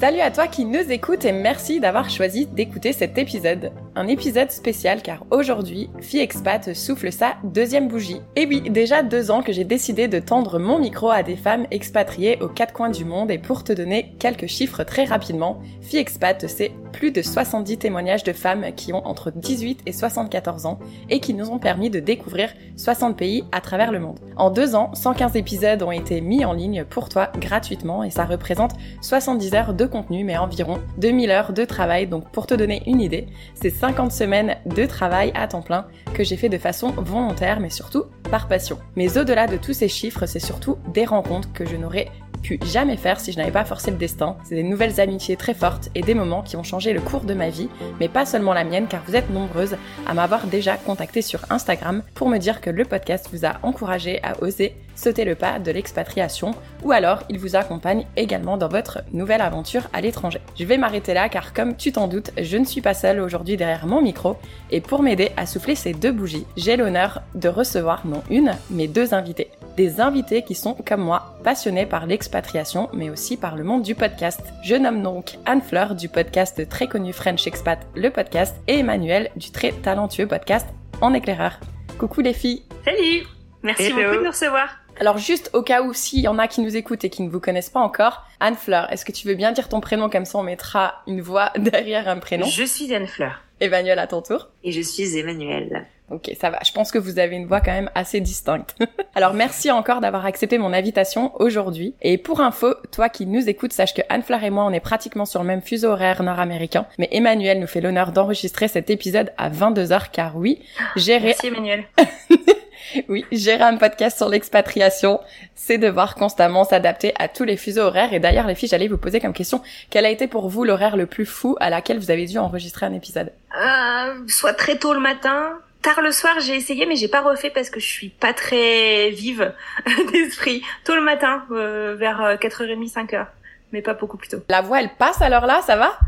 Salut à toi qui nous écoute et merci d'avoir choisi d'écouter cet épisode. Un épisode spécial car aujourd'hui, Fille Expat souffle sa deuxième bougie. Et oui, déjà deux ans que j'ai décidé de tendre mon micro à des femmes expatriées aux quatre coins du monde et pour te donner quelques chiffres très rapidement, Fille Expat c'est plus de 70 témoignages de femmes qui ont entre 18 et 74 ans et qui nous ont permis de découvrir 60 pays à travers le monde. En deux ans, 115 épisodes ont été mis en ligne pour toi gratuitement et ça représente 70 heures de contenu mais environ 2000 heures de travail. Donc pour te donner une idée, c'est 50 semaines de travail à temps plein que j'ai fait de façon volontaire mais surtout par passion. Mais au-delà de tous ces chiffres, c'est surtout des rencontres que je n'aurais pu jamais faire si je n'avais pas forcé le destin. C'est des nouvelles amitiés très fortes et des moments qui ont changé le cours de ma vie, mais pas seulement la mienne car vous êtes nombreuses à m'avoir déjà contacté sur Instagram pour me dire que le podcast vous a encouragé à oser sauter le pas de l'expatriation ou alors il vous accompagne également dans votre nouvelle aventure à l'étranger. Je vais m'arrêter là car comme tu t'en doutes, je ne suis pas seule aujourd'hui derrière mon micro et pour m'aider à souffler ces deux bougies, j'ai l'honneur de recevoir non une, mais deux invités. Des invités qui sont, comme moi, passionnés par l'expatriation, mais aussi par le monde du podcast. Je nomme donc Anne-Fleur du podcast très connu French Expat, le podcast, et Emmanuel du très talentueux podcast En éclaireur. Coucou les filles Salut Merci beaucoup de nous recevoir alors juste au cas où s'il y en a qui nous écoutent et qui ne vous connaissent pas encore, Anne Fleur, est-ce que tu veux bien dire ton prénom? Comme ça on mettra une voix derrière un prénom Je suis Anne Fleur. Emmanuel à ton tour. Et je suis Emmanuel. Ok, ça va. Je pense que vous avez une voix quand même assez distincte. Alors merci encore d'avoir accepté mon invitation aujourd'hui. Et pour info, toi qui nous écoutes, sache que Anne Fleur et moi, on est pratiquement sur le même fuseau horaire nord-américain. Mais Emmanuel nous fait l'honneur d'enregistrer cet épisode à 22h car oui, gérer... Merci Emmanuel. Oui, gérer un podcast sur l'expatriation, c'est devoir constamment s'adapter à tous les fuseaux horaires. Et d'ailleurs, les filles, j'allais vous poser comme question, quel a été pour vous l'horaire le plus fou à laquelle vous avez dû enregistrer un épisode? Euh, Soit très tôt le matin, tard le soir, j'ai essayé, mais j'ai pas refait parce que je suis pas très vive d'esprit. Tôt le matin, euh, vers 4h30, 5h, mais pas beaucoup plus tôt. La voix, elle passe alors là, ça va?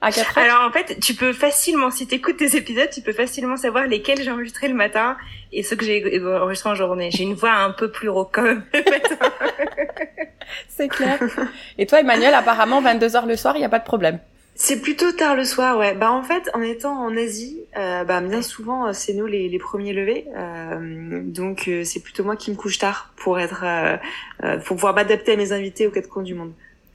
Alors en fait, tu peux facilement, si t'écoutes tes épisodes, tu peux facilement savoir lesquels j'ai enregistré le matin et ceux que j'ai enregistré en journée. J'ai une voix un peu plus rauque quand même. c'est clair. Et toi, Emmanuel, apparemment 22h le soir, il y a pas de problème. C'est plutôt tard le soir, ouais. Bah en fait, en étant en Asie, euh, bah bien souvent euh, c'est nous les, les premiers levés, euh, donc euh, c'est plutôt moi qui me couche tard pour être, pour pouvoir m'adapter à mes invités aux quatre coins du monde.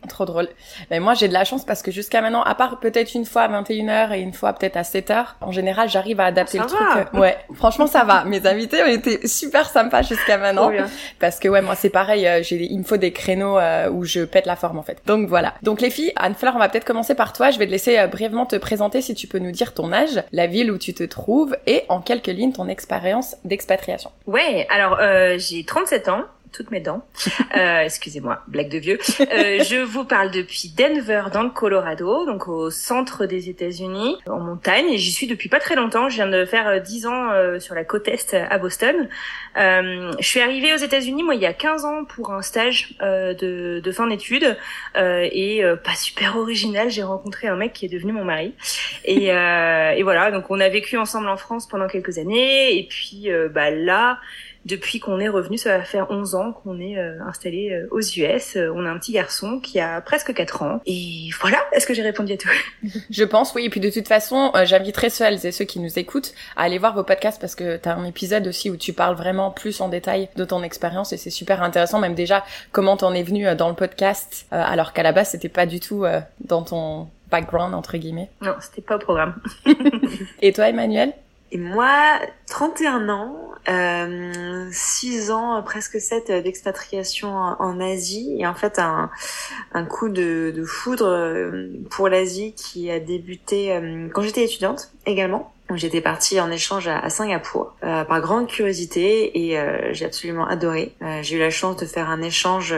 Trop drôle. Mais moi, j'ai de la chance parce que jusqu'à maintenant, à part peut-être une fois à 21h et une fois peut-être à 7h, en général, j'arrive à adapter le truc. Ouais, franchement, ça va. Mes invités ont été super sympas jusqu'à maintenant. Parce que ouais, moi, c'est pareil, euh, j'ai, il me faut des créneaux euh, où je pète la forme, en fait. Donc voilà. Donc les filles, Anne-Fleur, on va peut-être commencer par toi. Je vais te laisser euh, brièvement te présenter si tu peux nous dire ton âge, la ville où tu te trouves et en quelques lignes ton expérience d'expatriation. Ouais, alors euh, j'ai 37 ans toutes mes dents. Euh, excusez-moi, blague de vieux. Euh, je vous parle depuis Denver dans le Colorado, donc au centre des États-Unis, en montagne. Et j'y suis depuis pas très longtemps. Je viens de faire 10 euh, ans sur la côte est à Boston. je suis arrivée aux États-Unis moi il y a 15 ans pour un stage de, de, fin d'études et pas super original. J'ai rencontré un mec qui est devenu mon mari. Et, et voilà, donc on a vécu ensemble en France pendant quelques années. Et puis bah là depuis qu'on est revenu, ça va faire 11 ans qu'on est euh, installé euh, aux US. Euh, on a un petit garçon qui a presque 4 ans. Et voilà, est-ce que j'ai répondu à tout Je pense, oui. Et puis de toute façon, j'inviterai celles et ceux qui nous écoutent à aller voir vos podcasts parce que tu as un épisode aussi où tu parles vraiment plus en détail de ton expérience et c'est super intéressant. Même déjà, comment t'en es venu dans le podcast alors qu'à la base, c'était pas du tout dans ton background, entre guillemets. Non, c'était pas au programme. et toi, Emmanuel? Et moi, 31 ans, euh, 6 ans, presque 7 d'expatriation en, Asie, et en fait un, coup de, foudre euh, pour l'Asie qui a débuté euh, quand j'étais étudiante également. J'étais partie en échange à, Singapour euh, par grande curiosité et euh, j'ai absolument adoré. j'ai eu la chance de faire un échange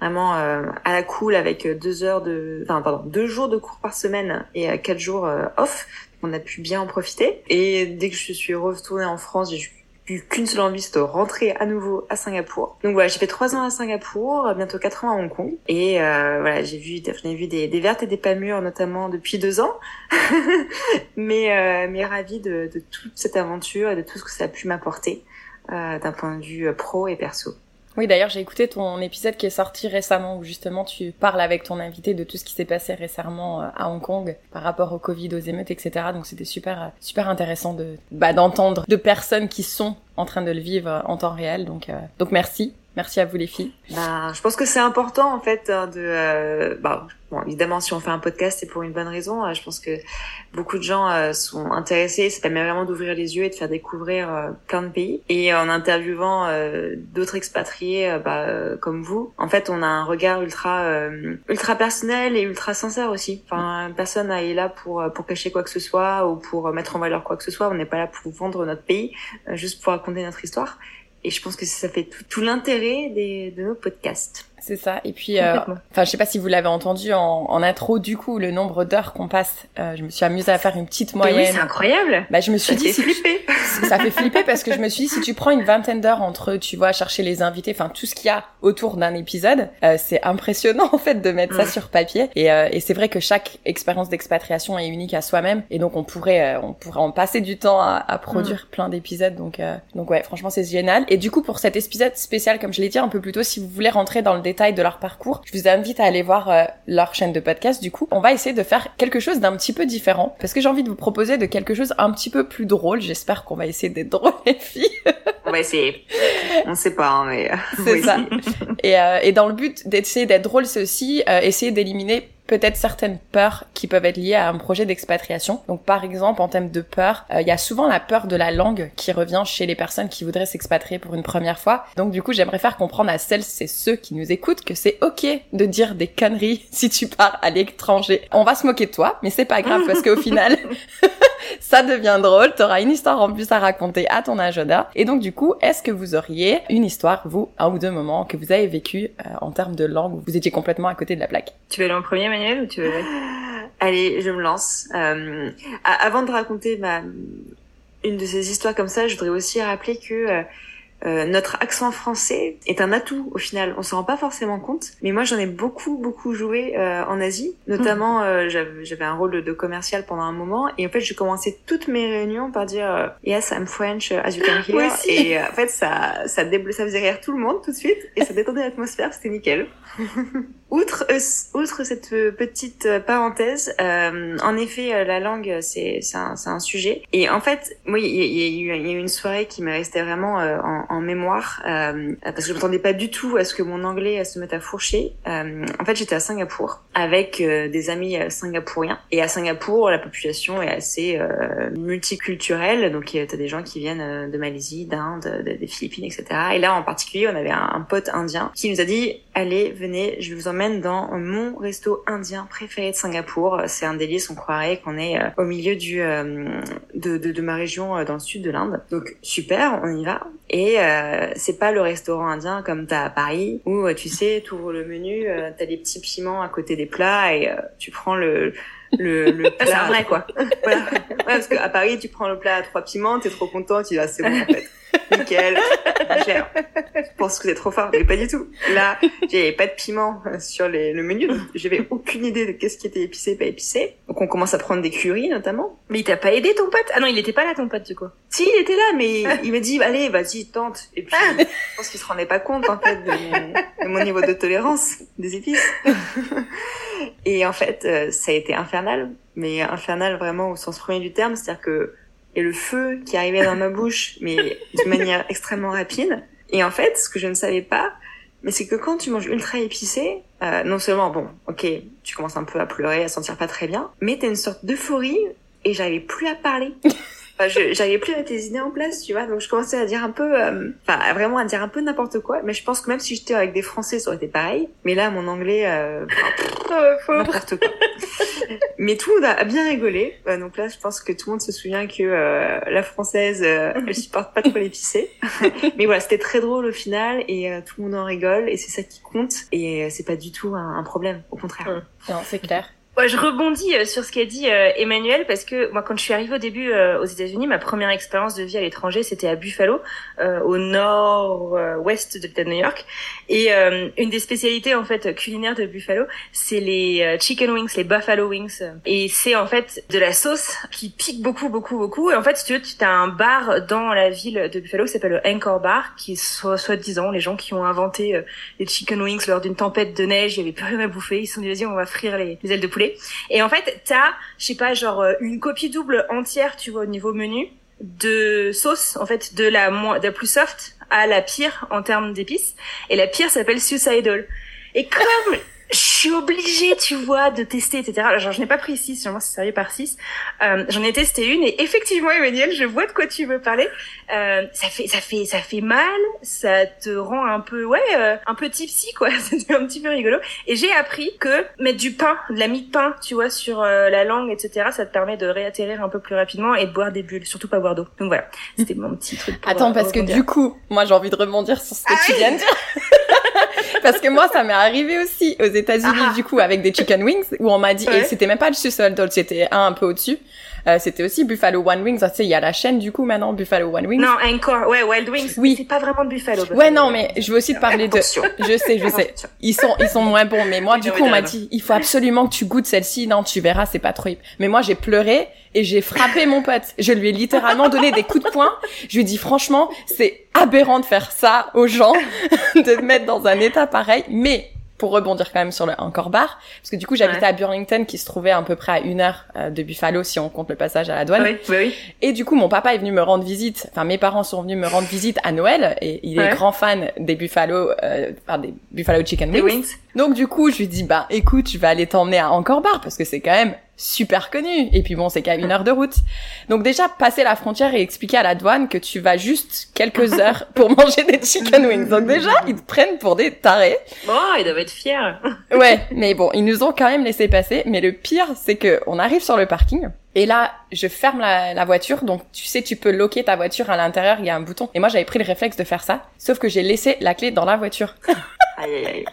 vraiment à la cool avec deux heures de, enfin pardon, deux jours de cours par semaine et quatre jours off on a pu bien en profiter. Et dès que je suis retournée en France, j'ai eu qu'une seule envie, c'était de rentrer à nouveau à Singapour. Donc voilà, j'ai fait trois ans à Singapour, bientôt quatre ans à Hong Kong. Et euh, voilà, j'ai vu, j'en vu des, vertes et des pas mûres, notamment depuis deux ans. mais euh, mais ravie de, toute cette aventure et de tout ce que ça a pu m'apporter euh, d'un point de vue pro et perso. Oui, d'ailleurs, j'ai écouté ton épisode qui est sorti récemment où justement tu parles avec ton invité de tout ce qui s'est passé récemment euh, à Hong Kong par rapport au Covid, aux émeutes, etc. Donc c'était super, euh, super intéressant de, bah, d'entendre de personnes qui sont en train de le vivre en temps réel. Donc, euh, donc merci. Merci à vous les filles. Bah, je pense que c'est important en fait hein, de. Euh, bah, bon, évidemment, si on fait un podcast, c'est pour une bonne raison. Euh, je pense que beaucoup de gens euh, sont intéressés. Ça permet vraiment d'ouvrir les yeux et de faire découvrir plein de pays. Et en interviewant d'autres expatriés, bah, comme vous, en fait, on a un regard ultra, ultra personnel et ultra sincère aussi. Enfin, personne n'est là pour pour cacher quoi que ce soit ou pour mettre en valeur quoi que ce soit. On n'est pas là pour vendre notre pays, juste pour raconter notre histoire. Et je pense que ça fait tout, l'intérêt de nos podcasts. C'est ça. Et puis, euh, enfin, je sais pas si vous l'avez entendu en, en, intro, du coup, le nombre d'heures qu'on passe. Euh, je me suis amusée à faire une petite moyenne. oui, c'est incroyable. Bah, je me suis ça dit, fait flipper. ça fait flipper parce que je me suis dit, si tu prends une vingtaine d'heures entre, tu vois, chercher les invités, enfin, tout ce qu'il y a autour d'un épisode, euh, c'est impressionnant en fait de mettre ça sur papier. Et, euh, et c'est vrai que chaque expérience d'expatriation est unique à soi-même, et donc on pourrait, euh, on pourrait en passer du temps à, à produire plein d'épisodes. Donc, donc ouais, franchement, c'est génial. Et du coup, pour cet épisode spécial, comme je l'ai dit un peu plus tôt, si vous voulez rentrer dans le détail de leur parcours je vous invite à aller voir euh, leur chaîne de podcast. Du coup, on va essayer de faire quelque chose d'un petit peu différent parce que j'ai envie de vous proposer de quelque chose un petit peu plus drôle. J'espère qu'on va essayer d'être drôle, les filles. on va essayer. On sait pas, hein, mais c'est ça. Et, euh, et dans le but d'essayer d'être drôle, c'est aussi euh, essayer d'éliminer peut-être certaines peurs qui peuvent être liées à un projet d'expatriation. Donc par exemple, en termes de peur, euh, il y a souvent la peur de la langue qui revient chez les personnes qui voudraient s'expatrier pour une première fois. Donc du coup, j'aimerais faire comprendre à celles et ceux qui nous écoutent que c'est ok de dire des conneries si tu pars à l'étranger. On va se moquer de toi, mais c'est pas grave parce qu'au final, ça devient drôle. T'auras une histoire en plus à raconter à ton agenda. Et donc du coup, est-ce que vous auriez une histoire, vous, un ou deux moments que vous avez vécu euh, en termes de langue où vous étiez complètement à côté de la plaque? Tu veux aller en premier, ou tu veux Allez, je me lance. Euh, avant de raconter ma une de ces histoires comme ça, je voudrais aussi rappeler que euh, euh, notre accent français est un atout au final. On s'en rend pas forcément compte, mais moi j'en ai beaucoup beaucoup joué euh, en Asie. Notamment, euh, j'avais un rôle de, commercial pendant un moment, et en fait j'ai commencé toutes mes réunions par dire Yes, I'm French, as you can hear. et en fait ça ça, ça faisait rire tout le monde tout de suite, et ça détendait l'atmosphère, c'était nickel. outre outre cette petite parenthèse, en effet la langue c'est un, un, sujet. Et en fait, moi il y, y, a eu une soirée qui m'est restée vraiment en en mémoire euh, parce que je m'attendais pas du tout à ce que mon anglais se mette à fourcher. Euh, en fait, j'étais à Singapour avec euh, des amis singapouriens et à Singapour, la population est assez multiculturelle. Donc, tu as des gens qui viennent de Malaisie, d'Inde, des Philippines, etc. Et là, en particulier, on avait un, pote indien qui nous a dit allez, venez, je vous emmène dans mon resto indien préféré de Singapour. C'est un délice, on croirait qu'on est au milieu du de, de, de ma région dans le sud de l'Inde. Donc super, on y va. Et euh, c'est pas le restaurant indien comme t'as à Paris où euh, tu sais, tu ouvres le menu, euh, t'as des petits piments à côté des plats et tu prends le le, le plat. c'est vrai quoi. voilà. Ouais, parce qu'à Paris, tu prends le plat à trois piments, t'es trop content, tu dis ah c'est bon en fait nickel. Je pense que c'est trop fort, mais pas du tout. Là, j'avais pas de piment sur les, le menu, j'avais aucune idée de qu'est-ce qui était épicé, pas épicé. Donc on commence à prendre des curries notamment. Mais il t'a pas aidé ton pote? Ah non, il était pas là ton pote du coup. Si, il était là, mais il m'a dit allez, vas-y, tente. Et puis je pense qu'il se rendait pas compte en fait de mon, de mon niveau de tolérance des épices. Et en fait, euh, ça a été infernal, mais infernal vraiment au sens premier du terme, c'est-à-dire que et le feu qui arrivait dans ma bouche, mais de manière extrêmement rapide. Et en fait, ce que je ne savais pas, mais c'est que quand tu manges ultra épicé, euh, non seulement, bon, ok, tu commences un peu à pleurer, à sentir pas très bien, mais t'as une sorte d'euphorie et j'arrivais plus à parler. j'arrivais plus à mettre les idées en place, tu vois. Donc je commençais à dire un peu, euh, enfin vraiment à dire un peu n'importe quoi. Mais je pense que même si j'étais avec des Français, ça aurait été pareil. Mais là, mon anglais, euh, n'importe quoi. mais tout le monde a bien rigolé. Euh, donc là, je pense que tout le monde se souvient que euh, la française, elle supporte pas trop l'épicé. mais voilà, c'était très drôle au final et tout le monde en rigole et c'est ça qui compte. Et c'est pas du tout un, problème, au contraire. Non, c'est clair. Je rebondis euh, sur ce qu'a dit euh, Emmanuel parce que moi, quand je suis arrivée au début euh, aux États-Unis, ma première expérience de vie à l'étranger, c'était à Buffalo, au nord-ouest de l'État de New York. Et une des spécialités en fait culinaires de Buffalo, c'est les chicken wings, les buffalo wings. Et c'est en fait de la sauce qui pique beaucoup, beaucoup, beaucoup. Et en fait, si tu veux, tu as un bar dans la ville de Buffalo qui s'appelle le Anchor Bar, qui est soi-disant les gens qui ont inventé les chicken wings lors d'une tempête de neige. Il y avait plus rien à bouffer. Ils se sont dit vas-y, on va frire les ailes de poulet. Et en fait, t'as, je sais pas, genre euh, une copie double entière, tu vois, au niveau menu, de sauce, en fait, de la, moins, de la plus soft à la pire en termes d'épices. Et la pire s'appelle Suicidal. Et comme je suis obligée, tu vois, de tester, etc. Genre, je n'ai pas pris 6, moi c'est sérieux par 6. Euh, j'en ai testé une et effectivement, Emmanuel, je vois de quoi tu veux parler. Euh, ça fait, ça fait, ça fait mal, ça te rend un peu, ouais, euh, un peu tipsy, quoi. C'était un petit peu rigolo. Et j'ai appris que mettre du pain, de la mie de pain, tu vois, sur euh, la langue, etc., ça te permet de réatterrir un peu plus rapidement et de boire des bulles, surtout pas boire d'eau. Donc voilà, c'était mon petit truc. Pour, Attends, parce que du coup, moi j'ai envie de rebondir sur ce que ah tu viens de dire. Parce que moi, ça m'est arrivé aussi aux États-Unis, ah. du coup, avec des chicken wings, où on m'a dit, et c'était même pas le sous-sol, c'était un un peu au-dessus. Euh, c'était aussi Buffalo One Wings. Tu sais, il y a la chaîne du coup maintenant Buffalo One Wings. Non, encore, ouais, Wild Wings. Oui. C'est pas vraiment de Buffalo. Ouais, non, mais je veux aussi te parler de. Je sais, je sais. Ils sont, ils sont moins bons. Mais moi, du coup, on m'a dit, il faut absolument que tu goûtes celle-ci. Non, tu verras, c'est pas trop hip. Mais moi, j'ai pleuré et j'ai frappé mon pote. Je lui ai littéralement donné des coups de poing. Je lui ai dit, franchement, c'est aberrant de faire ça aux gens, de te mettre dans un état pareil. Mais pour rebondir quand même sur le encore bar, parce que du coup j'habitais à Burlington qui se trouvait à peu près à une heure euh, de Buffalo si on compte le passage à la douane. Oui, oui, Et du coup mon papa est venu me rendre visite, enfin mes parents sont venus me rendre visite à Noël et il est grand fan des Buffalo, euh, enfin des Buffalo Chicken Wings. Donc du coup je lui dis bah écoute je vais aller t'emmener à encore bar parce que c'est quand même super connu. Et puis bon, c'est qu'à une heure de route. Donc déjà, passer la frontière et expliquer à la douane que tu vas juste quelques heures pour manger des chicken wings. Donc déjà, ils te prennent pour des tarés. Bon, ils doivent être fiers. ouais, mais bon, ils nous ont quand même laissé passer. Mais le pire, c'est que on arrive sur le parking. Et là, je ferme la, la, voiture, donc tu sais, tu peux loquer ta voiture à l'intérieur, il y a un bouton. Et moi, j'avais pris le réflexe de faire ça, sauf que j'ai laissé la clé dans la voiture. aïe, aïe, aïe.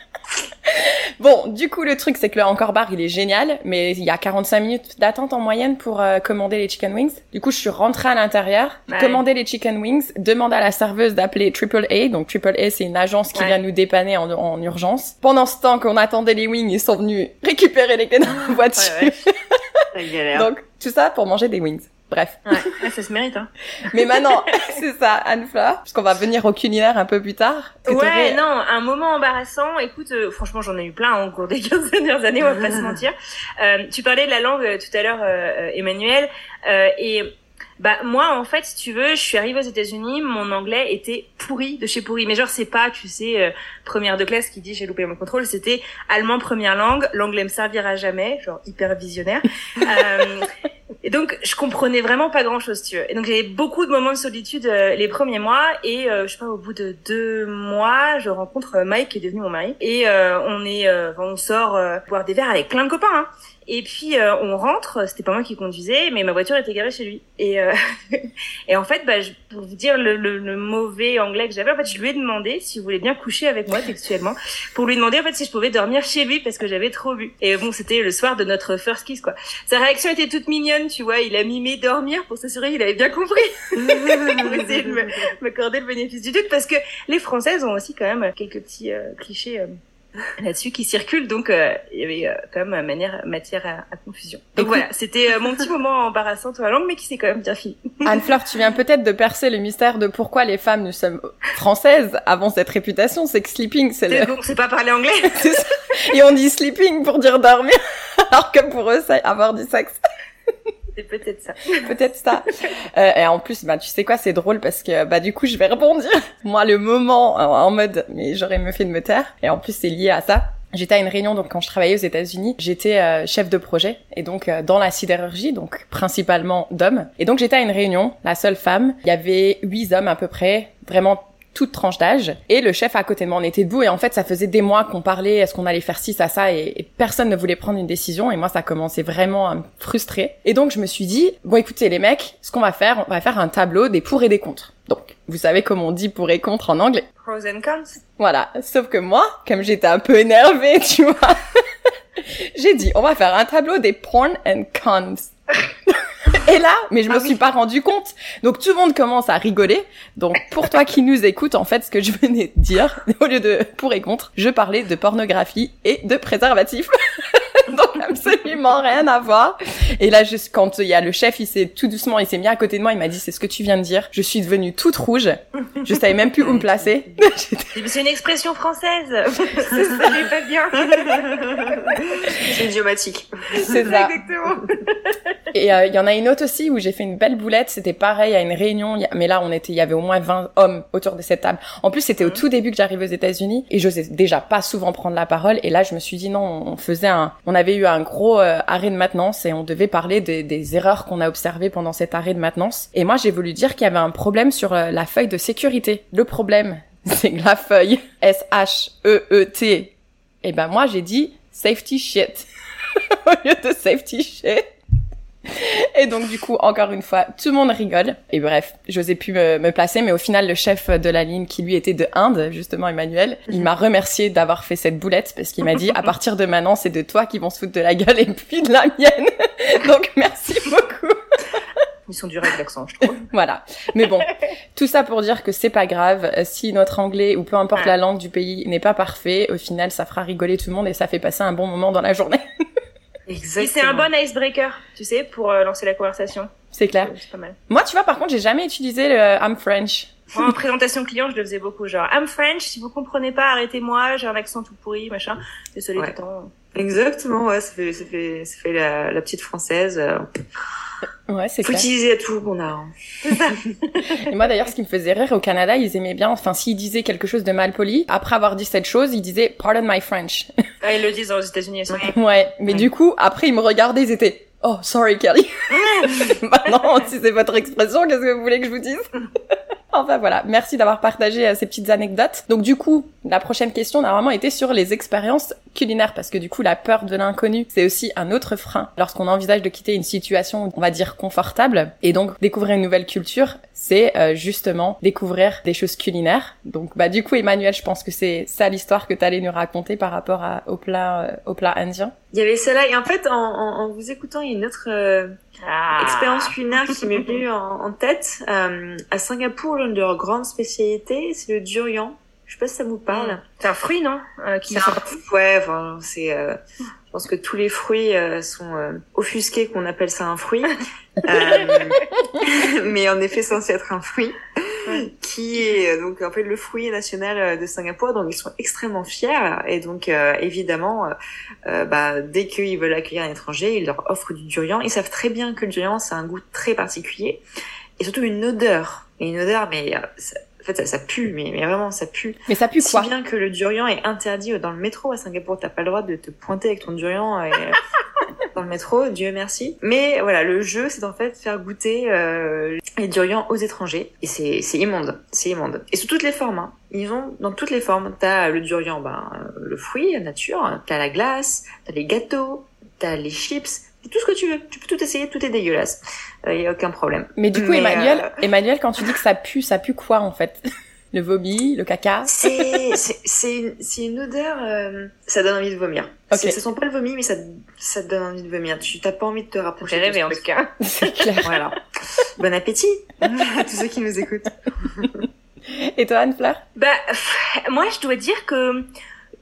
Bon, du coup, le truc, c'est que le Encore Bar, il est génial, mais il y a 45 minutes d'attente en moyenne pour euh, commander les chicken wings. Du coup, je suis rentrée à l'intérieur, commander les chicken wings, demander à la serveuse d'appeler Triple A. Donc, Triple A, c'est une agence qui vient nous dépanner en, en, urgence. Pendant ce temps qu'on attendait les wings, ils sont venus récupérer les clés dans la voiture. Donc, tout ça pour manger des wings. Bref. Ouais, ça se mérite, hein. Mais maintenant, c'est ça, Anne-Fleur, puisqu'on va venir au culinaire un peu plus tard. Ouais, non, un moment embarrassant. Écoute, euh, franchement, j'en ai eu plein au cours des 15 dernières années, on va pas se mentir. Euh, tu parlais de la langue euh, tout à l'heure, euh, Emmanuel, et bah moi en fait si tu veux je suis arrivée aux États-Unis mon anglais était pourri de chez pourri mais genre c'est pas tu sais première de classe qui dit j'ai loupé mon contrôle c'était allemand première langue l'anglais me servira jamais genre hyper visionnaire euh, et donc, je comprenais vraiment pas grand chose, tu veux. Et donc, j'avais beaucoup de moments de solitude euh, les premiers mois. Et euh, je sais pas, au bout de deux mois, je rencontre euh, Mike, qui est devenu mon mari. Et on est, on sort boire des verres avec plein de copains. Hein. Et puis on rentre, c'était pas moi qui conduisais, mais ma voiture était garée chez lui. Et, et en fait, bah, pour vous dire le, le, le mauvais anglais que j'avais, en fait, je lui ai demandé s'il voulait bien coucher avec moi textuellement, pour lui demander en fait si je pouvais dormir chez lui parce que j'avais trop bu. Et bon, c'était le soir de notre first kiss, quoi. Sa réaction était toute mignonne, tu vois, il a mimé dormir pour s'assurer qu'il avait bien compris. pour essayer de m'accorder le bénéfice du doute parce que les Françaises ont aussi quand même quelques petits euh, clichés euh, là-dessus qui circulent, donc euh, il y avait quand même manière, matière à, à confusion. Donc voilà, c'était mon petit moment embarrassant à la langue, mais qui s'est quand même bien fini. Anne-Fleur, tu viens peut-être de percer le mystère de pourquoi les femmes nous sommes françaises avant cette réputation, c'est que sleeping, c'est le... c'est pas parler anglais. Et on dit sleeping pour dire dormir, alors que pour eux, c'est avoir du sexe. C'est peut-être ça. peut-être ça. Euh, et en plus, bah, tu sais quoi, c'est drôle parce que, bah, du coup, je vais rebondir. Moi, le moment en mode, mais j'aurais mieux fait de me taire. Et en plus, c'est lié à ça. J'étais à une réunion donc quand je travaillais aux États-Unis, j'étais euh, chef de projet et donc euh, dans la sidérurgie donc principalement d'hommes. Et donc j'étais à une réunion, la seule femme, il y avait huit hommes à peu près, vraiment toute tranche d'âge. Et le chef à côté de moi, on était debout et en fait, ça faisait des mois qu'on parlait, est-ce qu'on allait faire ci, ça, ça, et, personne ne voulait prendre une décision. Et moi, ça commençait vraiment à me frustrer. Et donc, je me suis dit, bon, écoutez, les mecs, ce qu'on va faire, on va faire un tableau des pour et des contre. Donc, vous savez comment on dit pour et contre en anglais. Pros and cons. Voilà. Sauf que moi, comme j'étais un peu énervée, tu vois, J'ai dit, on va faire un tableau des porn and cons. Et là, mais je me Ah suis oui. pas rendu compte. Donc tout le monde commence à rigoler. Donc pour toi qui nous écoutes, en fait, ce que je venais de dire, au lieu de pour et contre, je parlais de pornographie et de préservatifs. Donc absolument rien à voir. Et là, juste quand il y a le chef, il s'est tout doucement, il s'est mis à côté de moi, il m'a dit c'est ce que tu viens de dire. Je suis devenue toute rouge. Je savais même plus où me placer. C'est une expression française. ça n'est pas bien. C'est idiomatique. C'est ça. Exactement. Et euh, il y en a une autre aussi où j'ai fait une belle boulette. C'était pareil à une réunion, mais là on était, il y avait au moins 20 hommes autour de cette table. En plus c'était au tout début que j'arrivais aux États-Unis et j'osais déjà pas souvent prendre la parole. Et là je me suis dit non, on faisait un, on avait eu un gros euh, arrêt de maintenance et on devait parler des, erreurs qu'on a observées pendant cet arrêt de maintenance. Et moi j'ai voulu dire qu'il y avait un problème sur euh, la feuille de sécurité. Le problème, c'est que la feuille S H E E T. Et ben moi j'ai dit safety shit au lieu de safety shit. Et donc du coup, encore une fois, tout le monde rigole. Et bref, j'osais plus me, me placer, mais au final, le chef de la ligne, qui lui était de Inde, justement Emmanuel, il m'a remercié d'avoir fait cette boulette parce qu'il m'a dit à partir de maintenant, c'est de toi qui vont se foutre de la gueule et puis de la mienne. donc merci beaucoup. Ils sont durs avec l'accent, je trouve. Voilà. Mais bon, tout ça pour dire que c'est pas grave. Euh, Si notre anglais ou peu importe la langue du pays n'est pas parfait, au final, ça fera rigoler tout le monde et ça fait passer un bon moment dans la journée. Exactement. Et c'est un bon icebreaker, tu sais, pour euh, lancer la conversation. C'est clair. C'est pas mal. Moi, tu vois, par contre, j'ai jamais utilisé le euh, I'm French. Moi, en présentation client, je le faisais beaucoup. Genre, I'm French, si vous comprenez pas, arrêtez-moi, j'ai un accent tout pourri, machin. Désolé, Ouais. Exactement, ouais, ça fait, ça fait, ça fait la, la petite française. euh, Ouais, c'est Faut clair. utiliser à tout qu'on a. hein. Et moi d'ailleurs, ce qui me faisait rire au Canada, ils aimaient bien, enfin s'ils disaient quelque chose de mal poli, après avoir dit cette chose, ils disaient Pardon my French. Ah, ils le disent aux États-Unis, aussi. ouais, mais du coup, après ils me regardaient, ils étaient Oh, sorry Kelly. bah non, si c'est votre expression, qu'est-ce que vous voulez que je vous dise? Enfin voilà, merci d'avoir partagé euh, ces petites anecdotes. Donc du coup, la prochaine question normalement était sur les expériences culinaires parce que du coup la peur de l'inconnu, c'est aussi un autre frein lorsqu'on envisage de quitter une situation on va dire confortable et donc découvrir une nouvelle culture, c'est euh, justement découvrir des choses culinaires. Donc bah du coup Emmanuel, je pense que c'est ça l'histoire que tu allais nous raconter par rapport à, au plat euh, au plat indien. Il y avait celle-là, et en fait, en, en, en vous écoutant, il y a une autre Ah. expérience culinaire qui m'est venue en, en tête. Euh, à Singapour, l'une de leurs grandes spécialités, c'est le durian. Je sais pas si ça vous parle. C'est un fruit, non? Euh, qui... C'est un- Ouais, enfin, c'est. euh, pense que tous les fruits euh, sont euh, offusqués qu'on appelle ça un fruit, Euh, mais en effet censé être un fruit, qui est euh, donc en fait le fruit national euh, de Singapour. Donc ils sont extrêmement fiers et donc euh, évidemment, bah, dès qu'ils veulent accueillir un étranger, ils leur offrent du durian. Ils savent très bien que le durian c'est un goût très particulier et surtout une odeur. Et une odeur, mais euh, fait ça, ça pue, mais, mais vraiment ça pue. Mais ça pue Si quoi bien que le durian est interdit dans le métro à Singapour. T'as pas le droit de te pointer avec ton durian euh, dans le métro, Dieu merci. Mais voilà, le jeu, c'est en fait faire goûter euh, les durians aux étrangers. Et c'est c'est immonde, c'est immonde. Et sous toutes les formes. Hein. Ils ont dans toutes les formes. T'as le durian, ben, le fruit, la nature. T'as la glace, t'as les gâteaux, t'as les chips. Tout ce que tu veux. Tu peux tout essayer, tout est dégueulasse. Il y a aucun problème. Mais du coup Mais, Emmanuel, euh, Emmanuel quand tu dis que ça pue, ça pue quoi en fait Le vomi, le caca C'est c'est c'est une, c'est une odeur, euh, ça donne envie de vomir. Ok. C'est- Ça sent pas le vomi, mais ça ça te donne envie de vomir. Tu t'as pas envie de te rapprocher. J'ai de rêvé, ce en tout cas. C'est clair. Voilà. bon appétit à tous ceux qui nous écoutent. Et toi Anne-Fleur? Bah, pff, moi, je dois dire que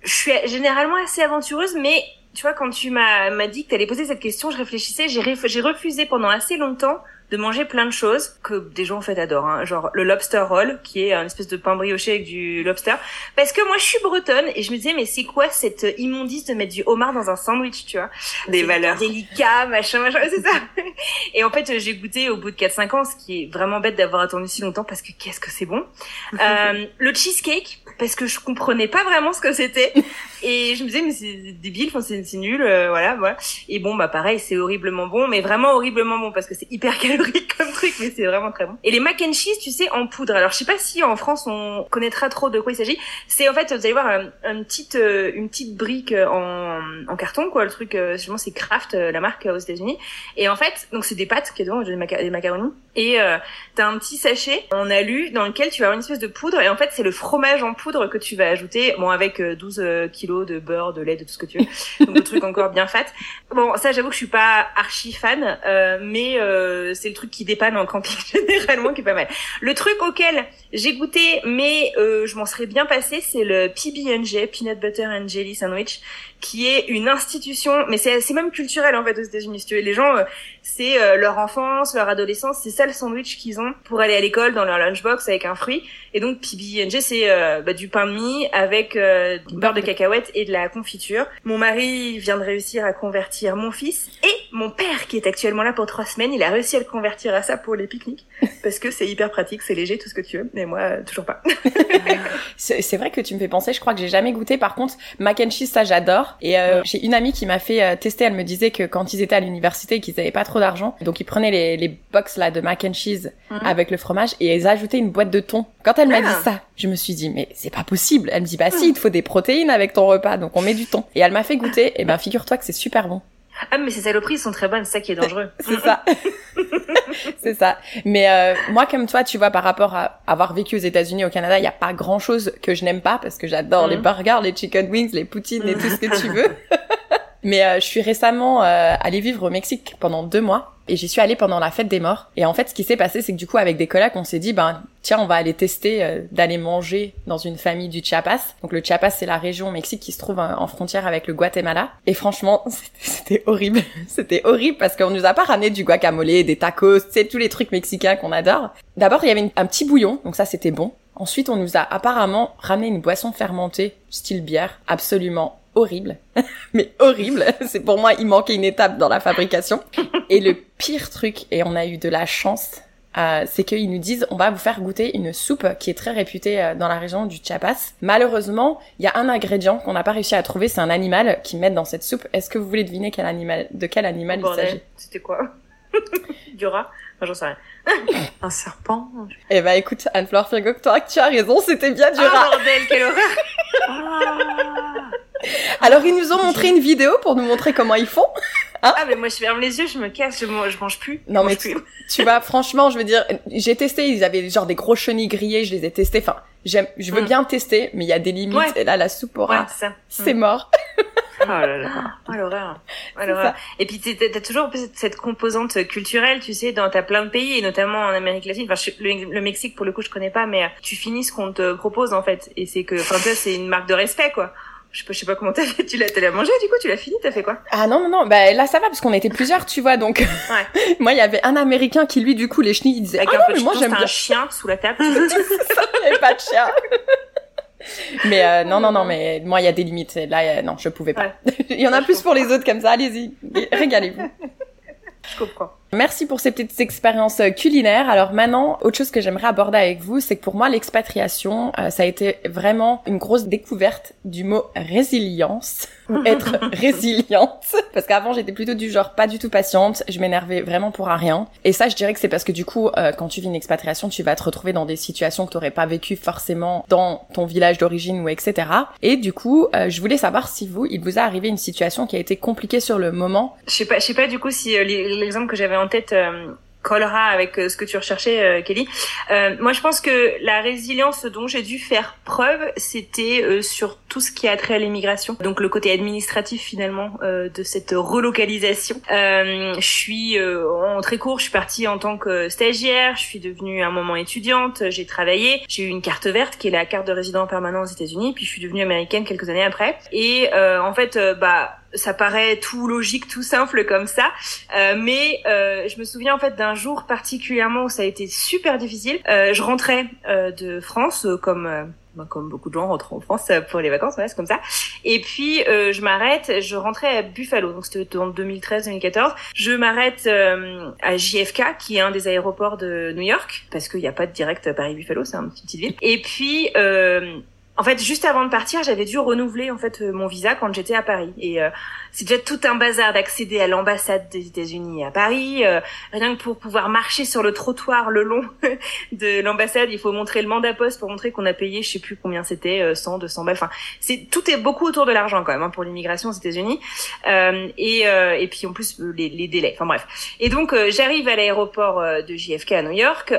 je suis généralement assez aventureuse, mais tu vois, quand tu m'as dit que t'allais poser cette question, je réfléchissais, j'ai réf- j'ai refusé pendant assez longtemps de manger plein de choses que des gens en fait adorent, hein, genre le lobster roll, qui est un espèce de pain brioché avec du lobster, parce que moi je suis bretonne et je me disais mais c'est quoi cette immondice de mettre du homard dans un sandwich, tu vois? Des valeurs. délicat, machin, machin, c'est ça. Et en fait, j'ai goûté au bout de 4-5 ans, ce qui est vraiment bête d'avoir attendu si longtemps parce que qu'est-ce que c'est bon? Euh, le cheesecake, parce que je comprenais pas vraiment ce que c'était. Et je me disais, mais c'est débile, enfin, c'est c'est nul, euh, voilà, voilà. Et bon, bah pareil, c'est horriblement bon, mais vraiment horriblement bon parce que c'est hyper calorique. comme truc, mais c'est vraiment très bon. Et les mac and cheese, tu sais, en poudre. Alors je sais pas si en France on connaîtra trop de quoi il s'agit. C'est en fait, vous allez voir, un, une petite euh, une petite brique en, en carton, quoi. Le truc, euh, c'est Kraft, euh, la marque aux États-Unis. Et en fait, donc c'est des pâtes qui est dedans, des, des macaronis. Et euh, t'as un petit sachet en alu dans lequel tu vas avoir une espèce de poudre. Et en fait, c'est le fromage en poudre que tu vas ajouter, bon avec 12 kilos de beurre, de lait, de tout ce que tu veux. Donc le truc encore bien fat. Bon, ça, j'avoue que je suis pas archi fan, mais c'est le truc qui dépanne en camping généralement, qui est pas mal. Le truc auquel j'ai goûté, mais je m'en serais bien passé, c'est le PB&J, Peanut Butter and Jelly Sandwich, qui est une institution, mais c'est même culturel en fait aux États-Unis. Si tu veux. Les gens, euh, c'est euh, leur enfance, leur adolescence, c'est ça le sandwich qu'ils ont pour aller à l'école dans leur lunchbox avec un fruit. Et donc PB&J, c'est euh, bah, du pain de mie avec du beurre de cacahuète et de la confiture. Mon mari vient de réussir à convertir mon fils et mon père qui est actuellement là pour trois semaines, il a réussi à le convertir à ça pour les pique-niques parce que c'est hyper pratique, c'est léger, tout ce que tu veux. Mais moi, toujours pas. c'est vrai que tu me fais penser. Je crois que j'ai jamais goûté. Par contre, mac and cheese, ça j'adore. Et euh, j'ai une amie qui m'a fait euh, tester. Elle me disait que quand ils étaient à l'université, qu'ils avaient pas trop d'argent, donc ils prenaient les, les box là de mac and cheese mhm. avec le fromage et ils ajoutaient une boîte de thon. Quand elle m'a dit ah. ça, je me suis dit mais c'est pas possible. Elle me dit bah si, il te faut des protéines avec ton repas, donc on met du thon. Et elle m'a fait goûter. Et ben figure-toi que c'est super bon. Ah mais ces saloperies sont très bonnes, c'est ça qui est dangereux. c'est ça. c'est ça. Mais euh, moi comme toi, tu vois, par rapport à avoir vécu aux États-Unis, au Canada, il y a pas grand-chose que je n'aime pas parce que j'adore les mhm. burgers, les chicken wings, les poutines et tout ce que tu veux. Mais euh, je suis récemment euh, allée vivre au Mexique pendant deux mois et j'y suis allée pendant la fête des morts. Et en fait, ce qui s'est passé, c'est que du coup, avec des collègues, on s'est dit, ben tiens, on va aller tester euh, d'aller manger dans une famille du Chiapas. Donc le Chiapas, c'est la région au Mexique qui se trouve en frontière avec le Guatemala. Et franchement, c'était horrible. c'était horrible parce qu'on nous a pas ramené du guacamole, des tacos, c'est tous les trucs mexicains qu'on adore. D'abord, il y avait un petit bouillon, donc ça c'était bon. Ensuite, on nous a apparemment ramené une boisson fermentée, style bière, absolument horrible, mais horrible. C'est pour moi, il manquait une étape dans la fabrication. Et le pire truc, et on a eu de la chance, euh, c'est qu'ils nous disent on va vous faire goûter une soupe qui est très réputée euh, dans la région du Chiapas. Malheureusement, il y a un ingrédient qu'on n'a pas réussi à trouver, c'est un animal qu'ils mettent dans cette soupe. Est-ce que vous voulez deviner quel animal, de quel animal il s'agit? C'était quoi? Du rat? J'en sais rien. un serpent? Eh ben écoute, Anne-Fleur toi, tu as raison, c'était bien du ah, rat. bordel, quelle horreur ah. Alors ils nous ont montré une vidéo pour nous montrer comment ils font. Hein ah mais moi je ferme les yeux, je me casse, je, je mange plus. Non mais tu, tu vas franchement, je veux dire, j'ai testé, ils avaient genre des gros chenilles grillées, je les ai testés. Enfin, j'aime, je veux mm. bien tester, mais il y a des limites. Et là, la soupe au c'est mm. mort. oh là là, oh l'horreur. Oh, et puis t'as toujours cette composante culturelle, tu sais, dans t'as plein de pays et notamment en Amérique latine. Enfin, le, le, Mexique pour le coup je connais pas, mais tu finis ce qu'on te propose en fait. Et c'est que, enfin, c'est une marque de respect quoi je sais pas, je sais pas comment t'as fait. Tu l'as, l'as mangé du coup, tu l'as fini, t'as fait quoi? Ah non non non, bah là ça va parce qu'on était plusieurs, tu vois. Donc ouais. moi il y avait un Américain qui lui du coup les chenilles il disait Avec ah un peu moi j'aime bien. un chien sous la table. n'y pas de chien. mais euh, non non non mais moi il y a des limites. Là non je pouvais pas. il y en a plus pour les autres comme ça. Allez-y, régalez-vous. Je comprends. Merci pour ces petites expériences euh, culinaires. Alors maintenant, autre chose que j'aimerais aborder avec vous, c'est que pour moi, l'expatriation, euh, ça a été vraiment une grosse découverte du mot résilience. être résiliente. Parce qu'avant, j'étais plutôt du genre pas du tout patiente. Je m'énervais vraiment pour un rien. Et ça, je dirais que c'est parce que du coup, euh, quand tu vis une expatriation, tu vas te retrouver dans des situations que tu n'aurais pas vécues forcément dans ton village d'origine ou etc. Et du coup, je voulais savoir si vous, il vous a arrivé une situation qui a été compliquée sur le moment. Je sais pas, je sais pas du coup si l'exemple que j'avais en tête euh, collera avec euh, ce que tu recherchais, euh, Kelly. moi, je pense que la résilience dont j'ai dû faire preuve, c'était sur tout ce qui a trait à l'immigration. Donc le côté administratif finalement de cette relocalisation. je suis en très court, je suis partie en tant que stagiaire. Je suis devenue un moment étudiante. J'ai travaillé. J'ai eu une carte verte qui est la carte de résident permanent aux États-Unis. Puis je suis devenue américaine quelques années après. Et en fait, bah ça paraît tout logique, tout simple comme ça, euh, mais euh, je me souviens en fait d'un jour particulièrement où ça a été super difficile. Euh, je rentrais euh, de France euh, comme bah, comme beaucoup de gens rentrent en France pour les vacances, ouais, c'est comme ça. Et puis je m'arrête, je rentrais à Buffalo, donc c'était en 2013-2014. Je m'arrête à JFK, qui est un des aéroports de New York, parce qu'il n'y a pas de direct Paris-Buffalo, c'est une petite ville. Et puis en fait, juste avant de partir, j'avais dû renouveler en fait mon visa quand j'étais à Paris. Et c'est déjà tout un bazar d'accéder à l'ambassade des États-Unis à Paris. rien que pour pouvoir marcher sur le trottoir le long de l'ambassade, il faut montrer le mandat poste pour montrer qu'on a payé, je sais plus combien c'était, 100, 200 balles. Enfin, c'est tout est beaucoup autour de l'argent quand même hein, pour l'immigration aux États-Unis. et et puis en plus les, les délais. Enfin bref. Et donc j'arrive à l'aéroport de JFK à New York.